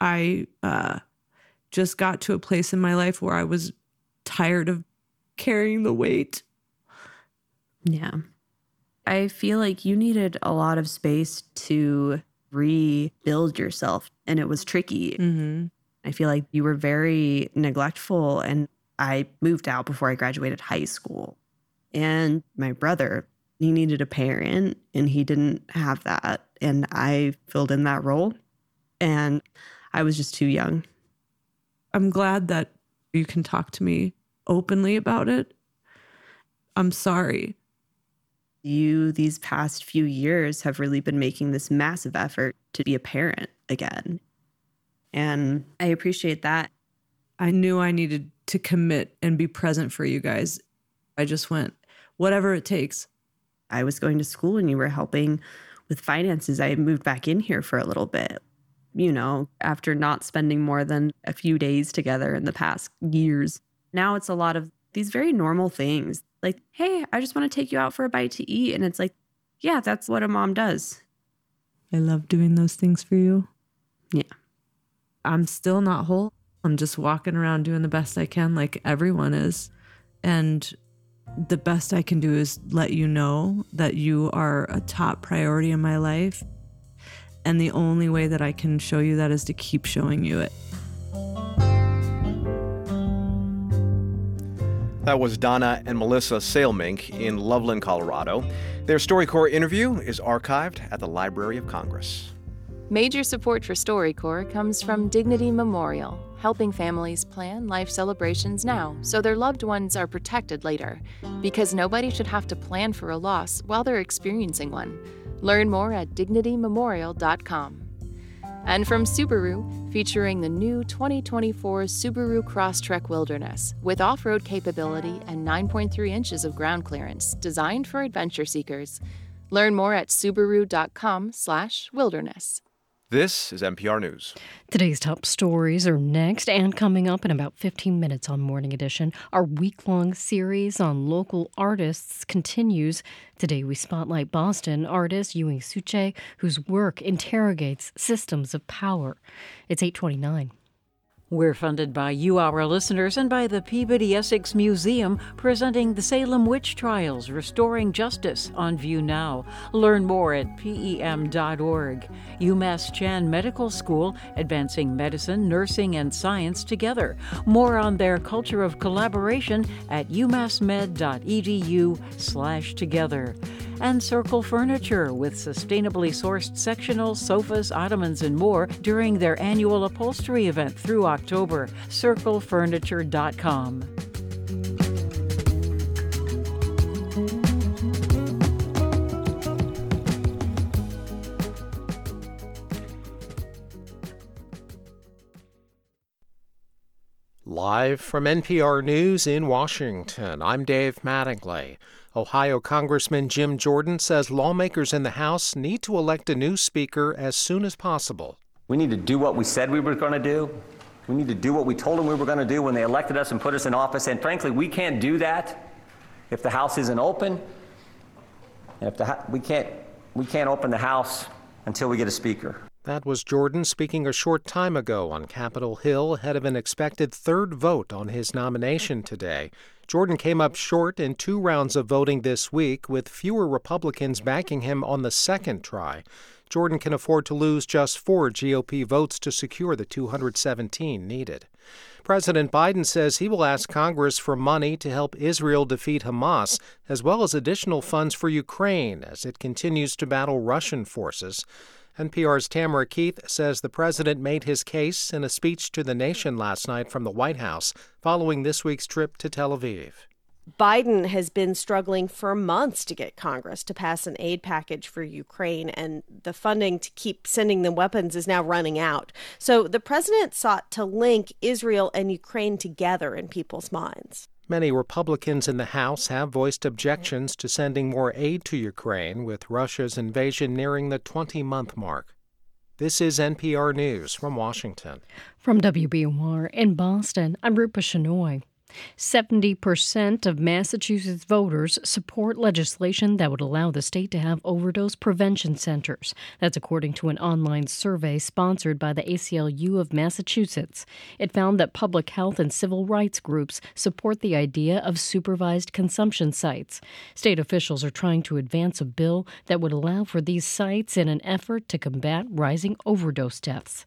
I uh, just got to a place in my life where I was tired of carrying the weight. Yeah. I feel like you needed a lot of space to rebuild yourself, and it was tricky. Mm-hmm. I feel like you were very neglectful, and I moved out before I graduated high school. And my brother, he needed a parent, and he didn't have that. And I filled in that role, and I was just too young. I'm glad that you can talk to me openly about it. I'm sorry you these past few years have really been making this massive effort to be a parent again. And I appreciate that. I knew I needed to commit and be present for you guys. I just went, whatever it takes. I was going to school and you were helping with finances. I moved back in here for a little bit, you know, after not spending more than a few days together in the past years. Now it's a lot of these very normal things like, hey, I just want to take you out for a bite to eat. And it's like, yeah, that's what a mom does. I love doing those things for you. Yeah. I'm still not whole. I'm just walking around doing the best I can, like everyone is. And the best I can do is let you know that you are a top priority in my life. And the only way that I can show you that is to keep showing you it. That was Donna and Melissa Sailmink in Loveland, Colorado. Their StoryCorps interview is archived at the Library of Congress. Major support for StoryCorps comes from Dignity Memorial, helping families plan life celebrations now so their loved ones are protected later. Because nobody should have to plan for a loss while they're experiencing one. Learn more at dignitymemorial.com and from Subaru, featuring the new 2024 Subaru Crosstrek Wilderness with off road capability and 9.3 inches of ground clearance, designed for adventure seekers. Learn more at subaru.com/wilderness. This is NPR News. Today's top stories are next, and coming up in about 15 minutes on Morning Edition, our week long series on local artists continues. Today, we spotlight Boston artist Ewing Suche, whose work interrogates systems of power. It's 829. We're funded by you, our listeners, and by the Peabody Essex Museum, presenting the Salem Witch Trials Restoring Justice on view now. Learn more at pem.org. UMass Chan Medical School, advancing medicine, nursing, and science together. More on their culture of collaboration at umassmed.edu/slash together and Circle Furniture with sustainably sourced sectional, sofas, ottomans, and more during their annual upholstery event through October. CircleFurniture.com. Live from NPR News in Washington, I'm Dave Mattingly. Ohio Congressman Jim Jordan says lawmakers in the House need to elect a new speaker as soon as possible. We need to do what we said we were going to do. We need to do what we told them we were going to do when they elected us and put us in office. And frankly, we can't do that if the House isn't open. And if the, we can't, we can't open the House until we get a speaker. That was Jordan speaking a short time ago on Capitol Hill ahead of an expected third vote on his nomination today. Jordan came up short in two rounds of voting this week, with fewer Republicans backing him on the second try. Jordan can afford to lose just four GOP votes to secure the 217 needed. President Biden says he will ask Congress for money to help Israel defeat Hamas, as well as additional funds for Ukraine as it continues to battle Russian forces. NPR's Tamara Keith says the president made his case in a speech to the nation last night from the White House following this week's trip to Tel Aviv. Biden has been struggling for months to get Congress to pass an aid package for Ukraine, and the funding to keep sending them weapons is now running out. So the president sought to link Israel and Ukraine together in people's minds. Many Republicans in the House have voiced objections to sending more aid to Ukraine, with Russia's invasion nearing the 20 month mark. This is NPR News from Washington. From WBUR in Boston, I'm Rupa Shenoy. 70% of Massachusetts voters support legislation that would allow the state to have overdose prevention centers. That's according to an online survey sponsored by the ACLU of Massachusetts. It found that public health and civil rights groups support the idea of supervised consumption sites. State officials are trying to advance a bill that would allow for these sites in an effort to combat rising overdose deaths.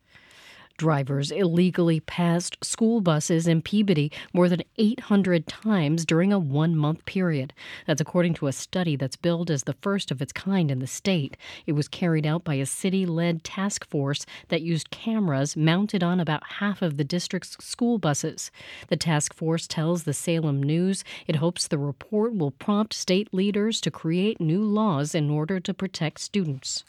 Drivers illegally passed school buses in Peabody more than 800 times during a one month period. That's according to a study that's billed as the first of its kind in the state. It was carried out by a city led task force that used cameras mounted on about half of the district's school buses. The task force tells the Salem News it hopes the report will prompt state leaders to create new laws in order to protect students.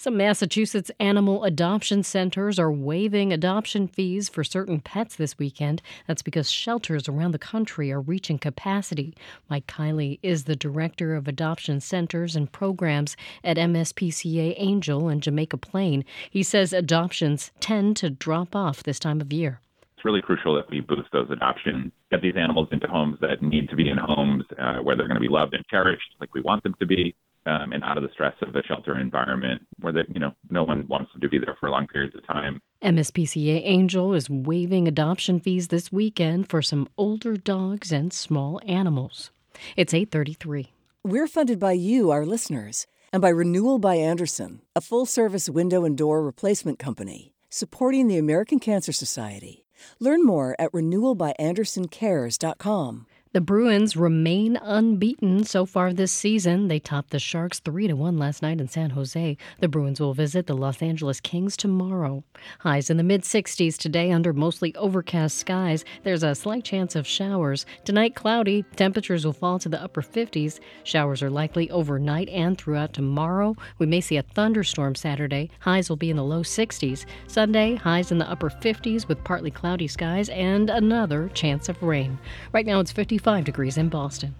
Some Massachusetts animal adoption centers are waiving adoption fees for certain pets this weekend. That's because shelters around the country are reaching capacity. Mike Keiley is the director of adoption centers and programs at MSPCA Angell in Jamaica Plain. He says adoptions tend to drop off this time of year it's really crucial that we boost those adoptions, get these animals into homes that need to be in homes uh, where they're going to be loved and cherished like we want them to be, um, and out of the stress of the shelter environment where they, you know no one wants them to be there for long periods of time. MSPCA Angell is waiving adoption fees this weekend for some older dogs and small animals. It's 833. We're funded by you, our listeners, and by Renewal by Andersen, a full-service window and door replacement company supporting the American Cancer Society. Learn more at renewalbyandersencares.com. The Bruins remain unbeaten so far this season. They topped the Sharks 3 to 1 last night in San Jose. The Bruins will visit the Los Angeles Kings tomorrow. Highs in the mid 60s today under mostly overcast skies. There's a slight chance of showers. Tonight cloudy. Temperatures will fall to the upper 50s. Showers are likely overnight and throughout tomorrow. We may see a thunderstorm Saturday. Highs will be in the low 60s. Sunday, highs in the upper 50s with partly cloudy skies and another chance of rain. Right now it's 50 55 degrees in Boston.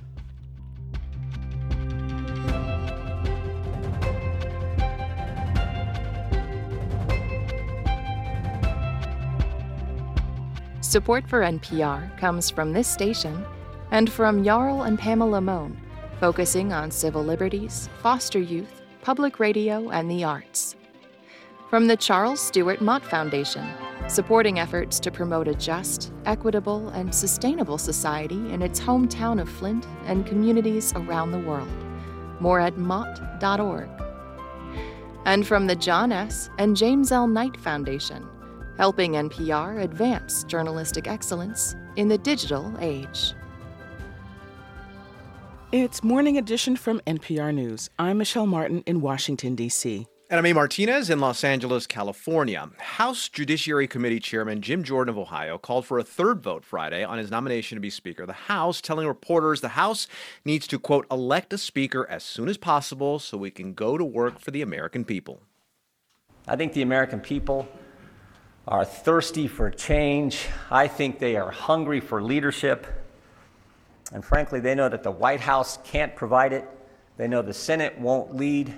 Support for NPR comes from this station and from Jarl and Pamela Mohn, focusing on civil liberties, foster youth, public radio, and the arts. From the Charles Stewart Mott Foundation, supporting efforts to promote a just, equitable, and sustainable society in its hometown of Flint and communities around the world. More at mott.org. And from the John S. and James L. Knight Foundation, helping NPR advance journalistic excellence in the digital age. It's Morning Edition from NPR News. I'm Michelle Martin in Washington, D.C. And I'm A. Martinez in Los Angeles, California. House Judiciary Committee Chairman Jim Jordan of Ohio called for a third vote Friday on his nomination to be Speaker of the House, telling reporters the House needs to, quote, elect a Speaker as soon as possible so we can go to work for the American people. I think the American people are thirsty for change. I think they are hungry for leadership. And frankly, they know that the White House can't provide it. They know the Senate won't lead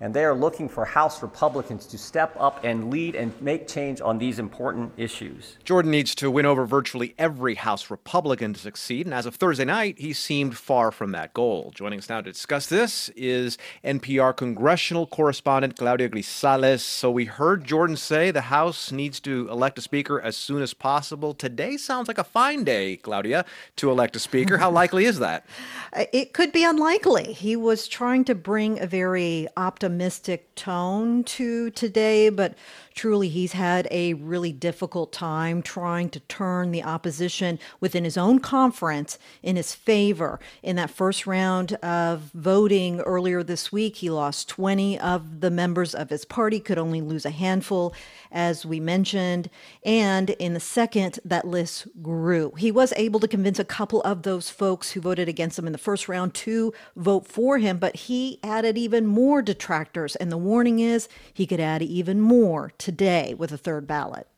and they are looking for House Republicans to step up and lead and make change on these important issues. Jordan needs to win over virtually every House Republican to succeed, and as of Thursday night, he seemed far from that goal. Joining us now to discuss this is NPR congressional correspondent Claudia Grisales. So we heard Jordan say the House needs to elect a speaker as soon as possible. Today sounds like a fine day, Claudia, to elect a speaker. How likely is that? Uh, it could be unlikely. He was trying to bring a very optimistic optimistic tone to today, but truly he's had a really difficult time trying to turn the opposition within his own conference in his favor. In that first round of voting earlier this week, he lost 20 of the members of his party, could only lose a handful, as we mentioned. And in the second, that list grew. He was able to convince a couple of those folks who voted against him in the first round to vote for him, but he added even more detractors. And the warning is he could add even more today with a third ballot.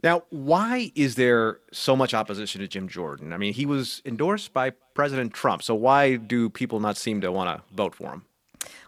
Now, why is there so much opposition to Jim Jordan? I mean, he was endorsed by President Trump, so why do people not seem to want to vote for him?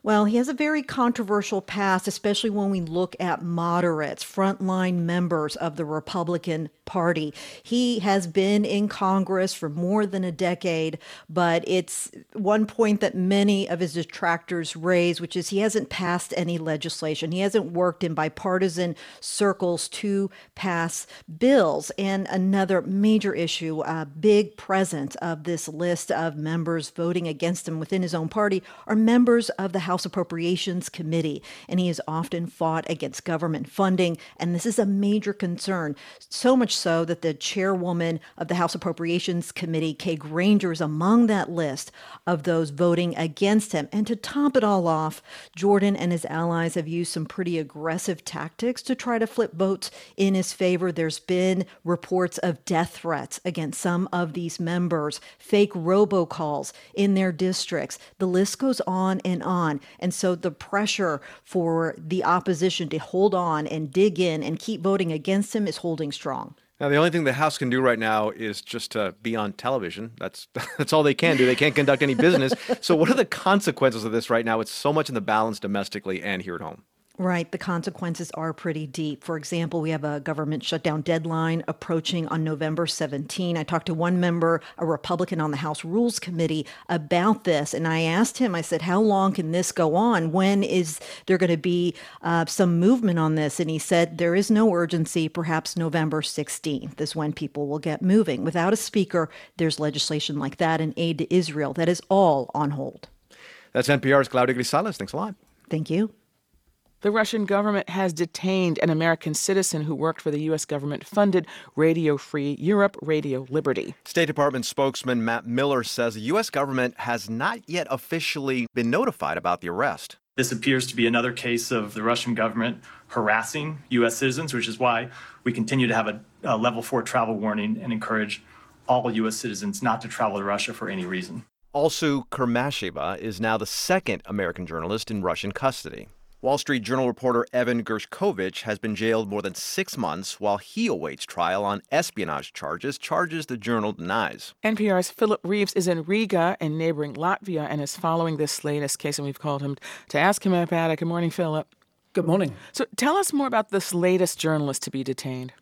Well, he has a very controversial past, especially when we look at moderates, frontline members of the Republican Party. He has been in Congress for more than a decade, but it's one point that many of his detractors raise, which is he hasn't passed any legislation. He hasn't worked in bipartisan circles to pass bills. And another major issue, a big presence of this list of members voting against him within his own party are members of the House Appropriations Committee, and he has often fought against government funding. And this is a major concern, so much so that the chairwoman of the House Appropriations Committee, Kay Granger, is among that list of those voting against him. And to top it all off, Jordan and his allies have used some pretty aggressive tactics to try to flip votes in his favor. There's been reports of death threats against some of these members, fake robocalls in their districts. The list goes on and on. And so the pressure for the opposition to hold on and dig in and keep voting against him is holding strong. Now, the only thing the House can do right now is just to be on television. That's that's all they can do. They can't conduct any business. so, what are the consequences of this right now? It's so much in the balance domestically and here at home. Right. The consequences are pretty deep. For example, we have a government shutdown deadline approaching on November 17. I talked to one member, a Republican on the House Rules Committee, about this. And I asked him, I said, how long can this go on? When is there going to be uh, some movement on this? And he said, there is no urgency. Perhaps November 16th is when people will get moving. Without a speaker, there's legislation like that and aid to Israel. That is all on hold. That's NPR's Claudia Grisales. Thanks a lot. Thank you. The Russian government has detained an American citizen who worked for the U.S. government funded Radio Free Europe, Radio Liberty. State Department spokesman Matt Miller says the U.S. government has not yet officially been notified about the arrest. This appears to be another case of the Russian government harassing U.S. citizens, which is why we continue to have a, a level four travel warning and encourage all U.S. citizens not to travel to Russia for any reason. Alsu, Kurmasheva is now the second American journalist in Russian custody. Wall Street Journal reporter Evan Gershkovich has been jailed more than six months while he awaits trial on espionage charges, charges the journal denies. NPR's Philip Reeves is in Riga in neighboring Latvia and is following this latest case, and we've called him to ask him about it. Good morning, Philip. Good morning. So tell us more about this latest journalist to be detained.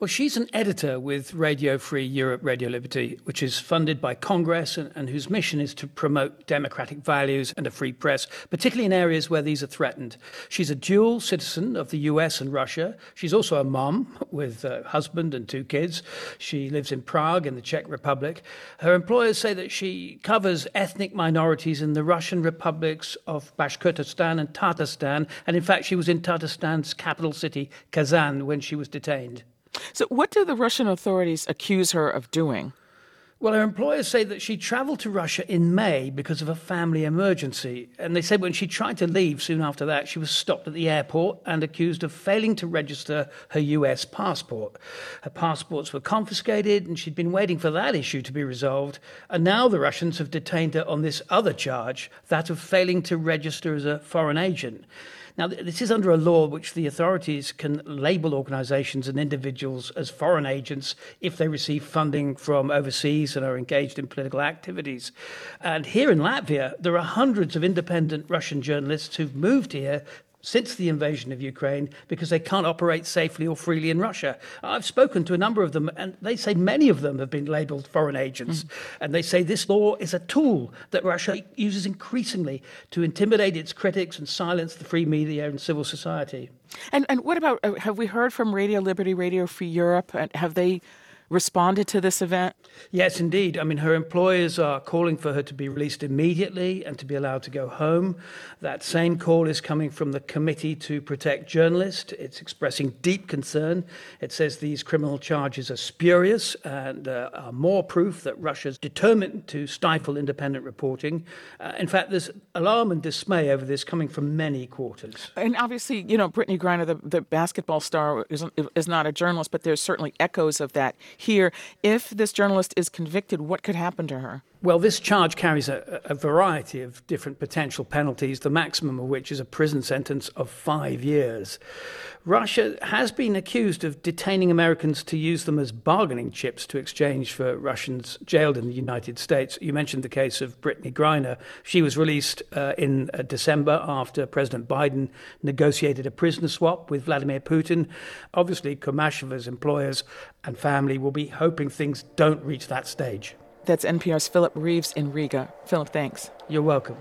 Well, she's an editor with Radio Free Europe, Radio Liberty, which is funded by Congress and, and, whose mission is to promote democratic values and a free press, particularly in areas where these are threatened. She's a dual citizen of the US and Russia. She's also a mom with a husband and two kids. She lives in Prague in the Czech Republic. Her employers say that she covers ethnic minorities in the Russian republics of Bashkortostan and Tatarstan. And in fact, she was in Tatarstan's capital city, Kazan, when she was detained. So, what do the Russian authorities accuse her of doing? Well, her employers say that she traveled to Russia in May because of a family emergency. And they said when she tried to leave soon after that, she was stopped at the airport and accused of failing to register her US passport. Her passports were confiscated, and she'd been waiting for that issue to be resolved. And now the Russians have detained her on this other charge, that of failing to register as a foreign agent. Now, this is under a law which the authorities can label organizations and individuals as foreign agents if they receive funding from overseas and are engaged in political activities. And here in Latvia, there are hundreds of independent Russian journalists who've moved here since the invasion of Ukraine because they can't operate safely or freely in Russia. I've spoken to a number of them, and they say many of them have been labeled foreign agents. Mm. And they say this law is a tool that Russia uses increasingly to intimidate its critics and silence the free media and civil society. And, and what about, uh, have we heard from Radio Liberty, Radio Free Europe? Have they responded to this event? Yes, indeed. I mean, her employers are calling for her to be released immediately and to be allowed to go home. That same call is coming from the Committee to Protect Journalists. It's expressing deep concern. It says these criminal charges are spurious and uh, are more proof that Russia's determined to stifle independent reporting. Uh, in fact, there's alarm and dismay over this coming from many quarters. And obviously, you know, Brittney Griner, the, the basketball star, is, is not a journalist, but there's certainly echoes of that here. If this journalist is convicted, what could happen to her? Well, this charge carries a, a, variety of different potential penalties, the maximum of which is a prison sentence of five years. Russia has been accused of detaining Americans to use them as bargaining chips to exchange for Russians jailed in the United States. You mentioned the case of Brittney Griner. She was released uh, in uh, December after President Biden negotiated a prisoner swap with Vladimir Putin. Obviously, Kurmasheva's employers and family will be hoping things don't reach that stage. That's NPR's Philip Reeves in Riga. Philip, thanks. You're welcome.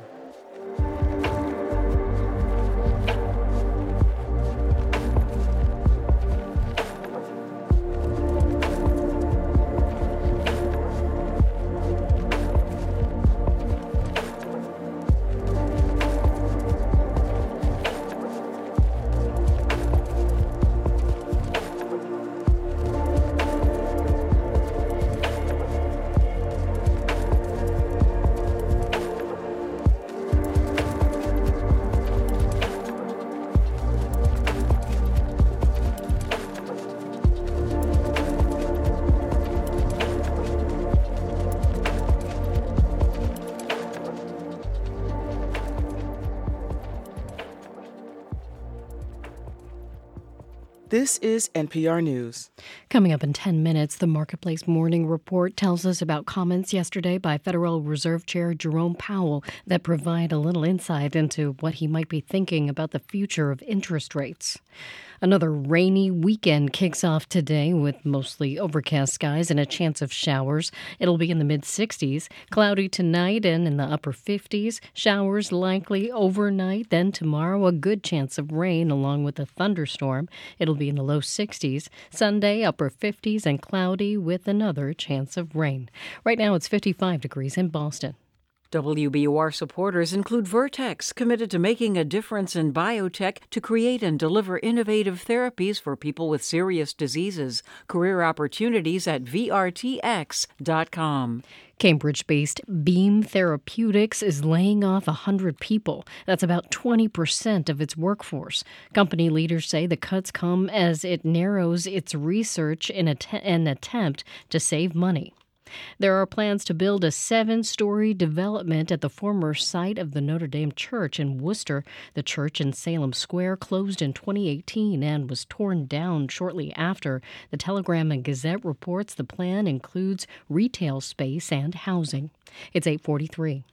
This is NPR News. Coming up in 10 minutes, the Marketplace Morning Report tells us about comments yesterday by Federal Reserve Chair Jerome Powell that provide a little insight into what he might be thinking about the future of interest rates. Another rainy weekend kicks off today with mostly overcast skies and a chance of showers. It'll be in the mid 60s, cloudy tonight and in the upper 50s. Showers likely overnight. Then tomorrow, a good chance of rain along with a thunderstorm. It'll be in the low 60s. Sunday, upper 50s and cloudy with another chance of rain. Right now, it's 55 degrees in Boston. WBUR supporters include Vertex, committed to making a difference in biotech to create and deliver innovative therapies for people with serious diseases. Career opportunities at VRTX.com. Cambridge based Beam Therapeutics is laying off 100 people. That's about 20% of its workforce. Company leaders say the cuts come as it narrows its research in an attempt to save money. There are plans to build a seven story development at the former site of the Notre Dame Church in Worcester. The church in Salem Square closed in 2018 and was torn down shortly after. The Telegram and Gazette reports the plan includes retail space and housing. It's 843.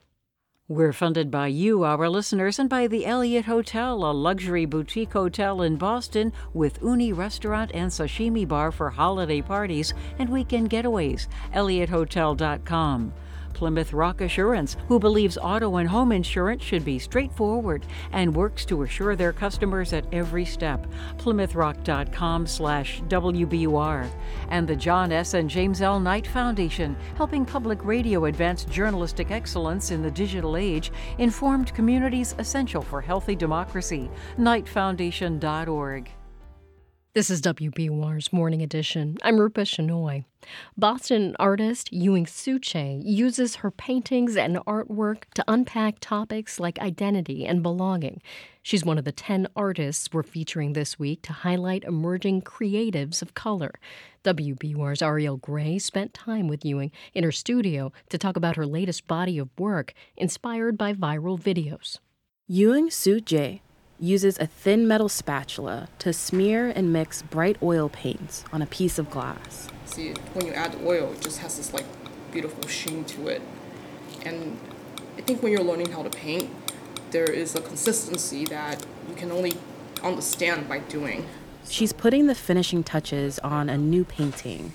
We're funded by you, our listeners, and by the Eliot Hotel, a luxury boutique hotel in Boston with uni restaurant and sashimi bar for holiday parties and weekend getaways. EliotHotel.com. Plymouth Rock Assurance, who believes auto and home insurance should be straightforward and works to assure their customers at every step. PlymouthRock.com slash WBUR. And the John S. and James L. Knight Foundation, helping public radio advance journalistic excellence in the digital age, informed communities essential for healthy democracy. KnightFoundation.org. This is WBUR's Morning Edition. I'm Rupa Shenoy. Boston artist Ewing Souche uses her paintings and artwork to unpack topics like identity and belonging. She's one of the 10 artists we're featuring this week to highlight emerging creatives of color. WBUR's Ariel Gray spent time with Ewing in her studio to talk about her latest body of work inspired by viral videos. Ewing Souche uses a thin metal spatula to smear and mix bright oil paints on a piece of glass. See, when you add oil, it just has this like beautiful sheen to it. And I think when you're learning how to paint, there is a consistency that you can only understand by doing. She's putting the finishing touches on a new painting.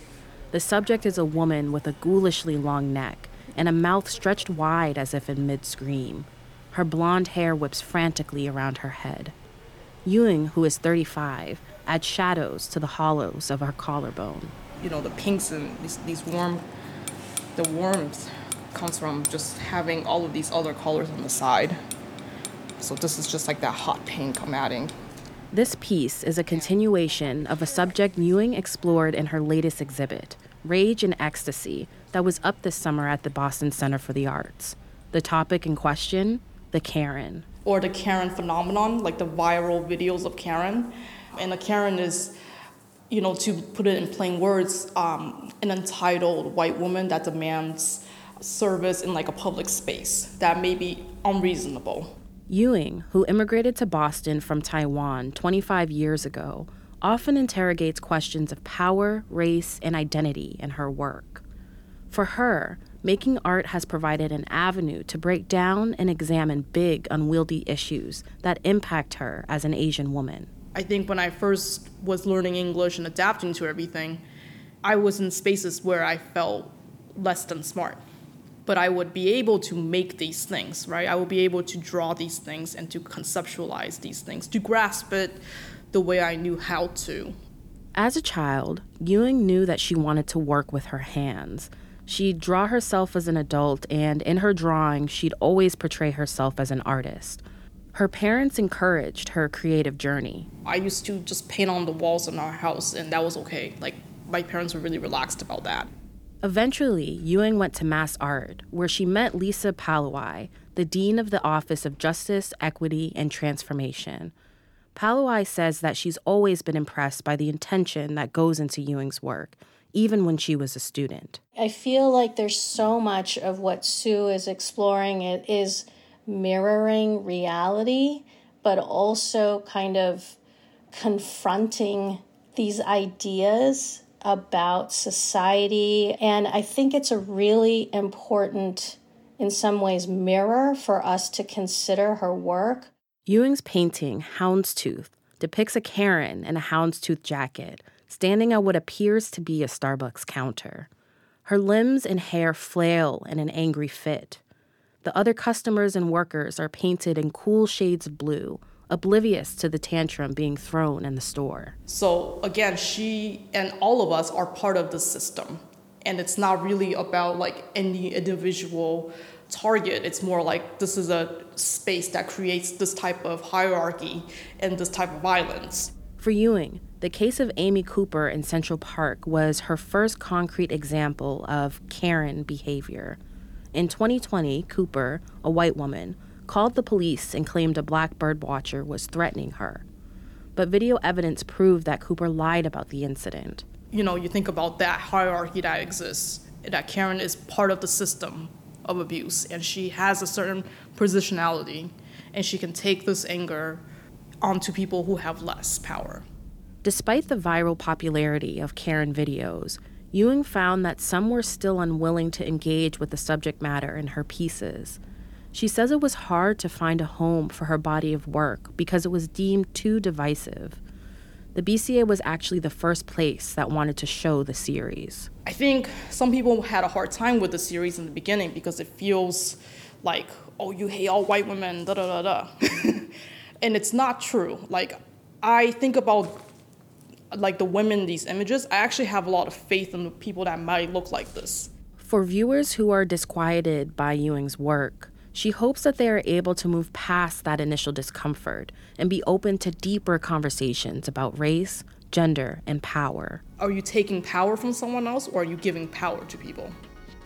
The subject is a woman with a ghoulishly long neck and a mouth stretched wide as if in mid scream. Her blonde hair whips frantically around her head. Ewing, who is 35, adds shadows to the hollows of her collarbone. You know, the pinks and these, these warm, the warmth comes from just having all of these other colors on the side. So this is just like that hot pink I'm adding. This piece is a continuation of a subject Ewing explored in her latest exhibit, Rage and Ecstasy, that was up this summer at the Boston Center for the Arts. The topic in question the Karen. Or the Karen phenomenon, like the viral videos of Karen. And a Karen is, you know, to put it in plain words, um, an entitled white woman that demands service in like a public space that may be unreasonable. Ewing, who immigrated to Boston from Taiwan 25 years ago, often interrogates questions of power, race, and identity in her work. For her, making art has provided an avenue to break down and examine big, unwieldy issues that impact her as an Asian woman. I think when I first was learning English and adapting to everything, I was in spaces where I felt less than smart. But I would be able to make these things, right? I would be able to draw these things and to conceptualize these things, to grasp it the way I knew how to. As a child, Ewing knew that she wanted to work with her hands She'd draw herself as an adult, and in her drawing, she'd always portray herself as an artist. Her parents encouraged her creative journey. I used to just paint on the walls in our house, and that was okay. Like, my parents were really relaxed about that. Eventually, Ewing went to Mass Art, where she met Lisa Palouai, the Dean of the Office of Justice, Equity, and Transformation. Palouai says that she's always been impressed by the intention that goes into Ewing's work even when she was a student. I feel like there's so much of what Sue is exploring it is mirroring reality, but also kind of confronting these ideas about society. And I think it's a really important, in some ways, mirror for us to consider her work. Ewing's painting, Houndstooth, depicts a Karen in a houndstooth jacket standing at what appears to be a Starbucks counter. Her limbs and hair flail in an angry fit. The other customers and workers are painted in cool shades of blue, oblivious to the tantrum being thrown in the store. So, again, she and all of us are part of the system. And it's not really about like any individual target. It's more like this is a space that creates this type of hierarchy and this type of violence. For Ewing, the case of Amy Cooper in Central Park was her first concrete example of Karen behavior. In 2020, Cooper, a white woman, called the police and claimed a black birdwatcher was threatening her. But video evidence proved that Cooper lied about the incident. You know, you think about that hierarchy that exists, that Karen is part of the system of abuse, and she has a certain positionality, and she can take this anger onto people who have less power. Despite the viral popularity of Karen videos, Ewing found that some were still unwilling to engage with the subject matter in her pieces. She says it was hard to find a home for her body of work because it was deemed too divisive. The BCA was actually the first place that wanted to show the series. I think some people had a hard time with the series in the beginning because it feels like, oh, you hate all white women, da da da da. and it's not true. Like, I think about like the women in these images, I actually have a lot of faith in the people that might look like this. For viewers who are disquieted by Ewing's work, she hopes that they are able to move past that initial discomfort and be open to deeper conversations about race, gender, and power. Are you taking power from someone else or are you giving power to people?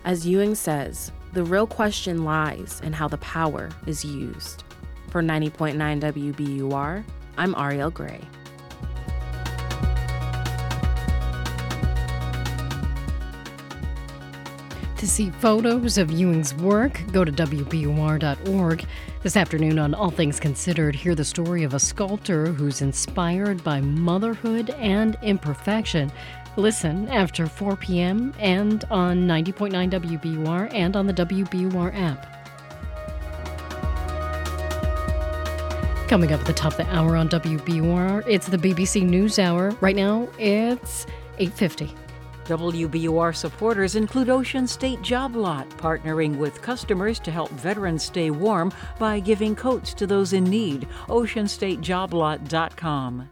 As Ewing says, the real question lies in how the power is used. For 90.9 WBUR, I'm Ariel Gray. To see photos of Ewing's work, go to WBUR.org. This afternoon on All Things Considered, hear the story of a sculptor who's inspired by motherhood and imperfection. Listen after 4 p.m. and on 90.9 WBUR and on the WBUR app. Coming up at the top of the hour on WBUR, it's the BBC News Hour. Right now, it's 850. WBUR supporters include Ocean State Job Lot, partnering with customers to help veterans stay warm by giving coats to those in need. OceanStateJobLot.com.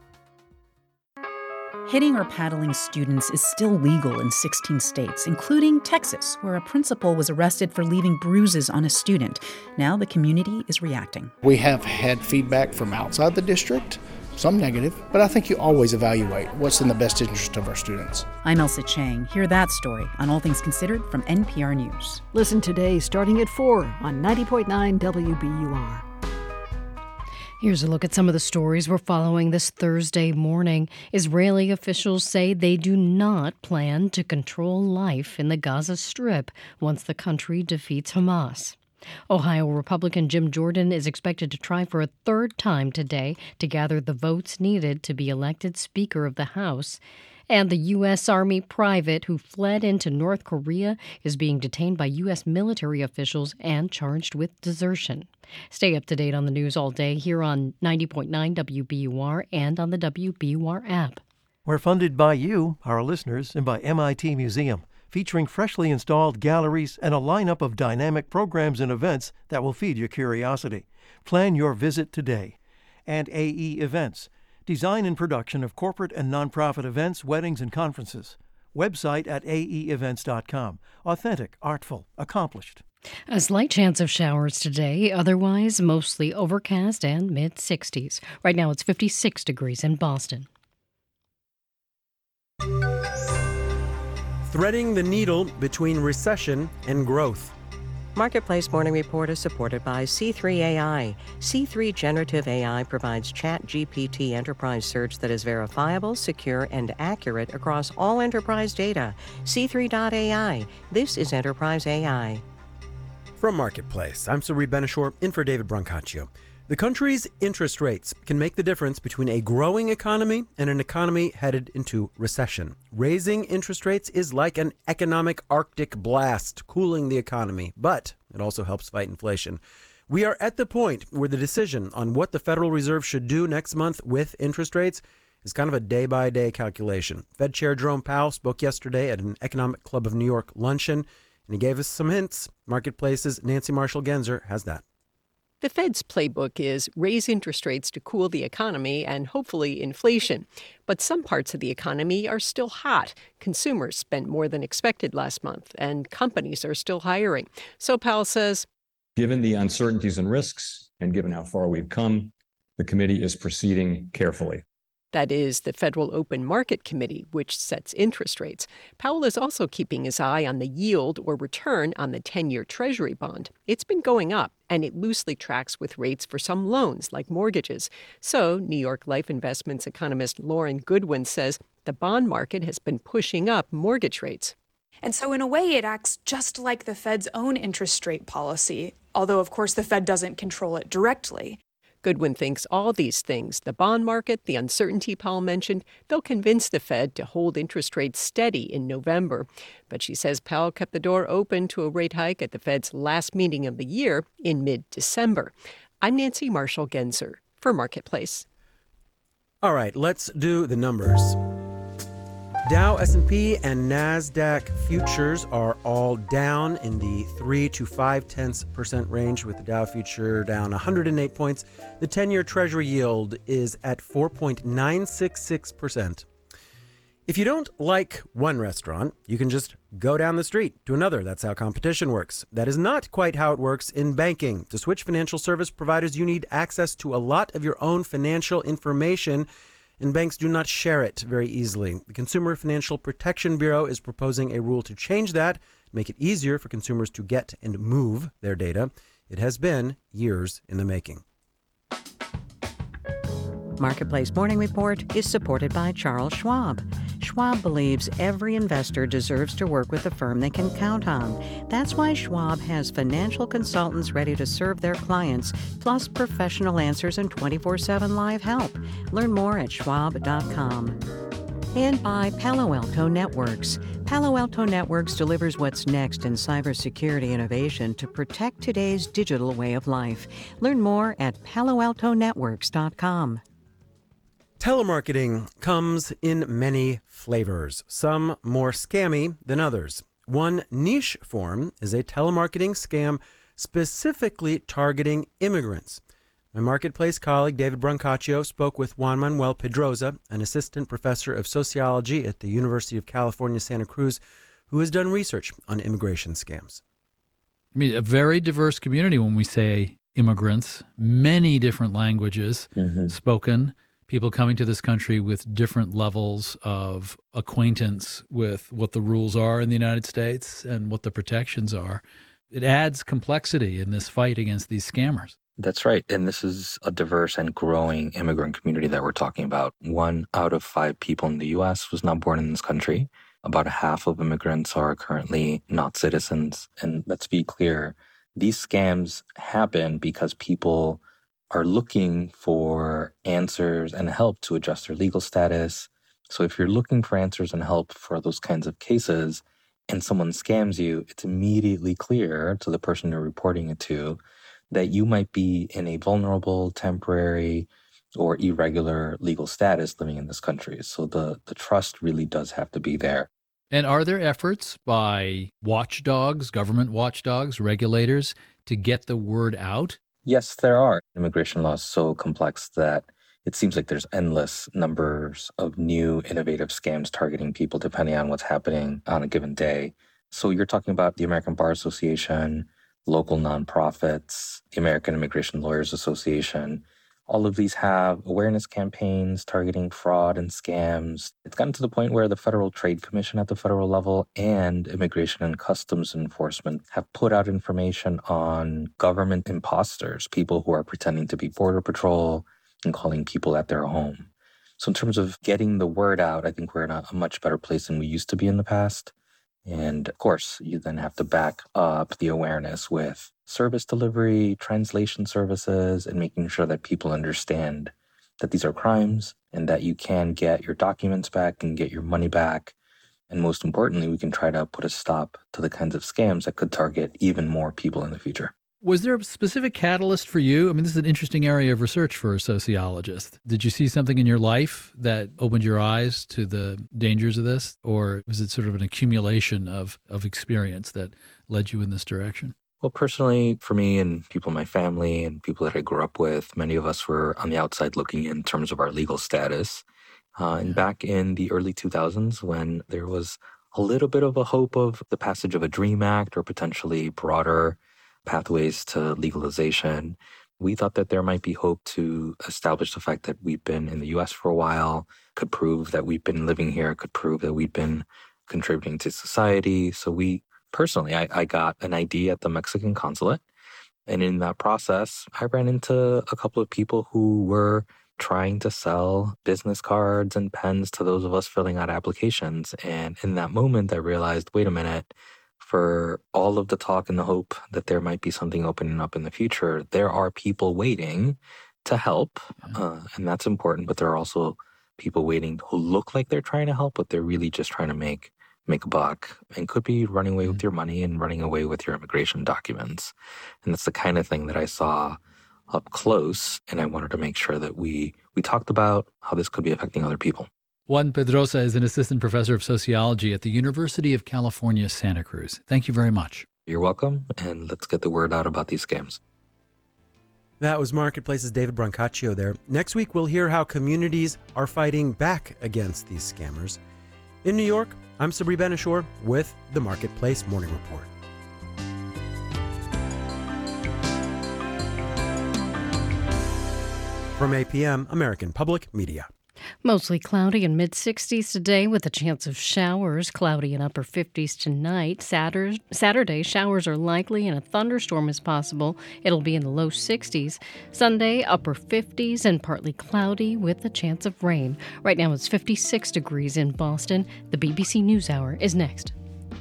Hitting or paddling students is still legal in 16 states, including Texas, where a principal was arrested for leaving bruises on a student. Now the community is reacting. We have had feedback from outside the district some negative, but I think you always evaluate what's in the best interest of our students. I'm Ailsa Chang. Hear that story on All Things Considered from NPR News. Listen today starting at 4 on 90.9 WBUR. Here's a look at some of the stories we're following this Thursday morning. Israeli officials say they do not plan to control life in the Gaza Strip once the country defeats Hamas. Ohio Republican Jim Jordan is expected to try for a third time today to gather the votes needed to be elected Speaker of the House. And the U.S. Army private who fled into North Korea is being detained by U.S. military officials and charged with desertion. Stay up to date on the news all day here on 90.9 WBUR and on the WBUR app. We're funded by you, our listeners, and by MIT Museum featuring freshly installed galleries and a lineup of dynamic programs and events that will feed your curiosity. Plan your visit today. And AE Events, design and production of corporate and nonprofit events, weddings, and conferences. Website at aeevents.com. Authentic, artful, accomplished. A slight chance of showers today, otherwise mostly overcast and mid 60s. Right now it's 56 degrees in Boston. Threading the needle between recession and growth. Marketplace Morning Report is supported by C3 AI. C3 Generative AI provides Chat GPT enterprise search that is verifiable, secure, and accurate across all enterprise data. C3.ai. This is enterprise AI. From Marketplace, I'm Sabri Ben-Achour, in for David Brancaccio. The country's interest rates can make the difference between a growing economy and an economy headed into recession. Raising interest rates is like an economic Arctic blast, cooling the economy, but it also helps fight inflation. We are at the point where the decision on what the Federal Reserve should do next month with interest rates is kind of a day by day calculation. Fed Chair Jerome Powell spoke yesterday at an Economic Club of New York luncheon, and he gave us some hints. Marketplace's Nancy Marshall Genzer has that. The Fed's playbook is raise interest rates to cool the economy and hopefully inflation. But some parts of the economy are still hot. Consumers spent more than expected last month, and companies are still hiring. So Powell says Given the uncertainties and risks, and given how far we've come, the committee is proceeding carefully. That is the Federal Open Market Committee, which sets interest rates. Powell is also keeping his eye on the yield or return on the 10 year Treasury bond. It's been going up, and it loosely tracks with rates for some loans, like mortgages. So, New York Life Investments economist Lauren Goodwin says the bond market has been pushing up mortgage rates. And so, in a way, it acts just like the Fed's own interest rate policy, although, of course, the Fed doesn't control it directly. Goodwin thinks all these things the bond market, the uncertainty Powell mentioned they'll convince the Fed to hold interest rates steady in November. But she says Powell kept the door open to a rate hike at the Fed's last meeting of the year in mid December. I'm Nancy Marshall Genzer for Marketplace. All right, let's do the numbers. Dow, S&P, and Nasdaq futures are all down in the 3 to 5 tenths percent range with the Dow future down 108 points. The 10-year treasury yield is at 4.966%. If you don't like one restaurant, you can just go down the street to another. That's how competition works. That is not quite how it works in banking. To switch financial service providers, you need access to a lot of your own financial information, and banks do not share it very easily. The Consumer Financial Protection Bureau is proposing a rule to change that, make it easier for consumers to get and move their data. It has been years in the making. Marketplace Morning Report is supported by Charles Schwab. Schwab believes every investor deserves to work with a firm they can count on. That's why Schwab has financial consultants ready to serve their clients, plus professional answers and 24 7 live help. Learn more at schwab.com. And by Palo Alto Networks. Palo Alto Networks delivers what's next in cybersecurity innovation to protect today's digital way of life. Learn more at paloaltonetworks.com. Telemarketing comes in many flavors, some more scammy than others. One niche form is a telemarketing scam specifically targeting immigrants. My marketplace colleague David Brancaccio spoke with Juan Manuel Pedroza, an assistant professor of sociology at the University of California, Santa Cruz, who has done research on immigration scams. I mean, a very diverse community when we say immigrants, many different languages mm-hmm. spoken people coming to this country with different levels of acquaintance with what the rules are in the United States and what the protections are. It adds complexity in this fight against these scammers. That's right. And this is a diverse and growing immigrant community that we're talking about. One out of five people in the US was not born in this country. About half of immigrants are currently not citizens. And let's be clear these scams happen because people are looking for answers and help to adjust their legal status. So if you're looking for answers and help for those kinds of cases and someone scams you, it's immediately clear to the person you're reporting it to that you might be in a vulnerable, temporary, or irregular legal status living in this country. So the, the trust really does have to be there. And are there efforts by watchdogs, government watchdogs, regulators to get the word out Yes, there are. Immigration law is so complex that it seems like there's endless numbers of new innovative scams targeting people depending on what's happening on a given day. So you're talking about the American Bar Association, local nonprofits, the American Immigration Lawyers Association, all of these have awareness campaigns targeting fraud and scams. It's gotten to the point where the Federal Trade Commission at the federal level and Immigration and Customs Enforcement have put out information on government imposters, people who are pretending to be Border Patrol and calling people at their home. So, in terms of getting the word out, I think we're in a, a much better place than we used to be in the past. And of course, you then have to back up the awareness with service delivery, translation services, and making sure that people understand that these are crimes and that you can get your documents back and get your money back. And most importantly, we can try to put a stop to the kinds of scams that could target even more people in the future. Was there a specific catalyst for you? I mean, this is an interesting area of research for a sociologist. Did you see something in your life that opened your eyes to the dangers of this? Or was it sort of an accumulation of, of experience that led you in this direction? Well, personally, for me and people in my family and people that I grew up with, many of us were on the outside looking in terms of our legal status. Uh, and back in the early 2000s, when there was a little bit of a hope of the passage of a DREAM Act or potentially broader pathways to legalization. We thought that there might be hope to establish the fact that we've been in the US for a while, could prove that we've been living here, could prove that we've been contributing to society. So we personally, I, I got an ID at the Mexican consulate. And in that process, I ran into a couple of people who were trying to sell business cards and pens to those of us filling out applications. And in that moment, I realized wait a minute, for all of the talk and the hope that there might be something opening up in the future, there are people waiting to help, uh, and that's important. But there are also people waiting who look like they're trying to help, but they're really just trying to make make a buck and could be running away with mm-hmm. your money and running away with your immigration documents. And that's the kind of thing that I saw up close, and I wanted to make sure that we we talked about how this could be affecting other people. Juan Pedroza is an assistant professor of sociology at the University of California, Santa Cruz. Thank you very much. You're welcome, and let's get the word out about these scams. That was Marketplace's David Brancaccio there. Next week, we'll hear how communities are fighting back against these scammers. In New York, I'm Sabri Ben-Achour with the Marketplace Morning Report. From APM, American Public Media. Mostly cloudy and mid 60s today with a chance of showers, cloudy and upper 50s tonight. Saturday, showers are likely and a thunderstorm is possible. It'll be in the low 60s. Sunday, upper 50s and partly cloudy with a chance of rain. Right now it's 56 degrees in Boston. The BBC NewsHour is next.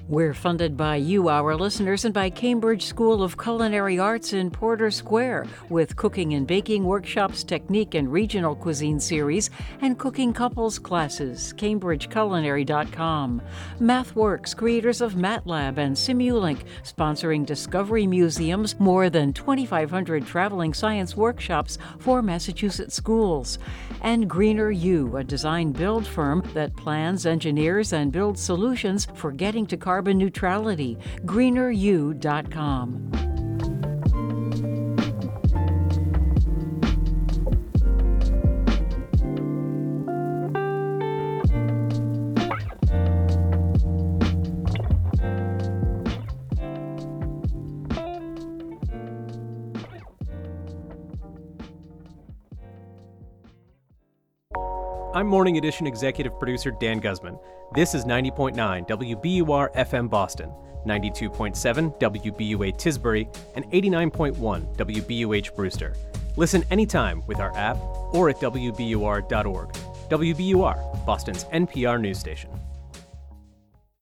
We're funded by you, our listeners, and by Cambridge School of Culinary Arts in Porter Square with cooking and baking workshops, technique and regional cuisine series, and cooking couples classes. CambridgeCulinary.com. MathWorks, creators of MATLAB and Simulink, sponsoring Discovery Museums, more than 2,500 traveling science workshops for Massachusetts schools. And Greener U, a design build firm that plans, engineers, and builds solutions for getting to carbon carbon neutrality. GreenerU.com. I'm Morning Edition executive producer Dan Guzman. This is 90.9 WBUR FM Boston, 92.7 WBUA Tisbury, and 89.1 WBUH Brewster. Listen anytime with our app or at WBUR.org. WBUR, Boston's NPR news station.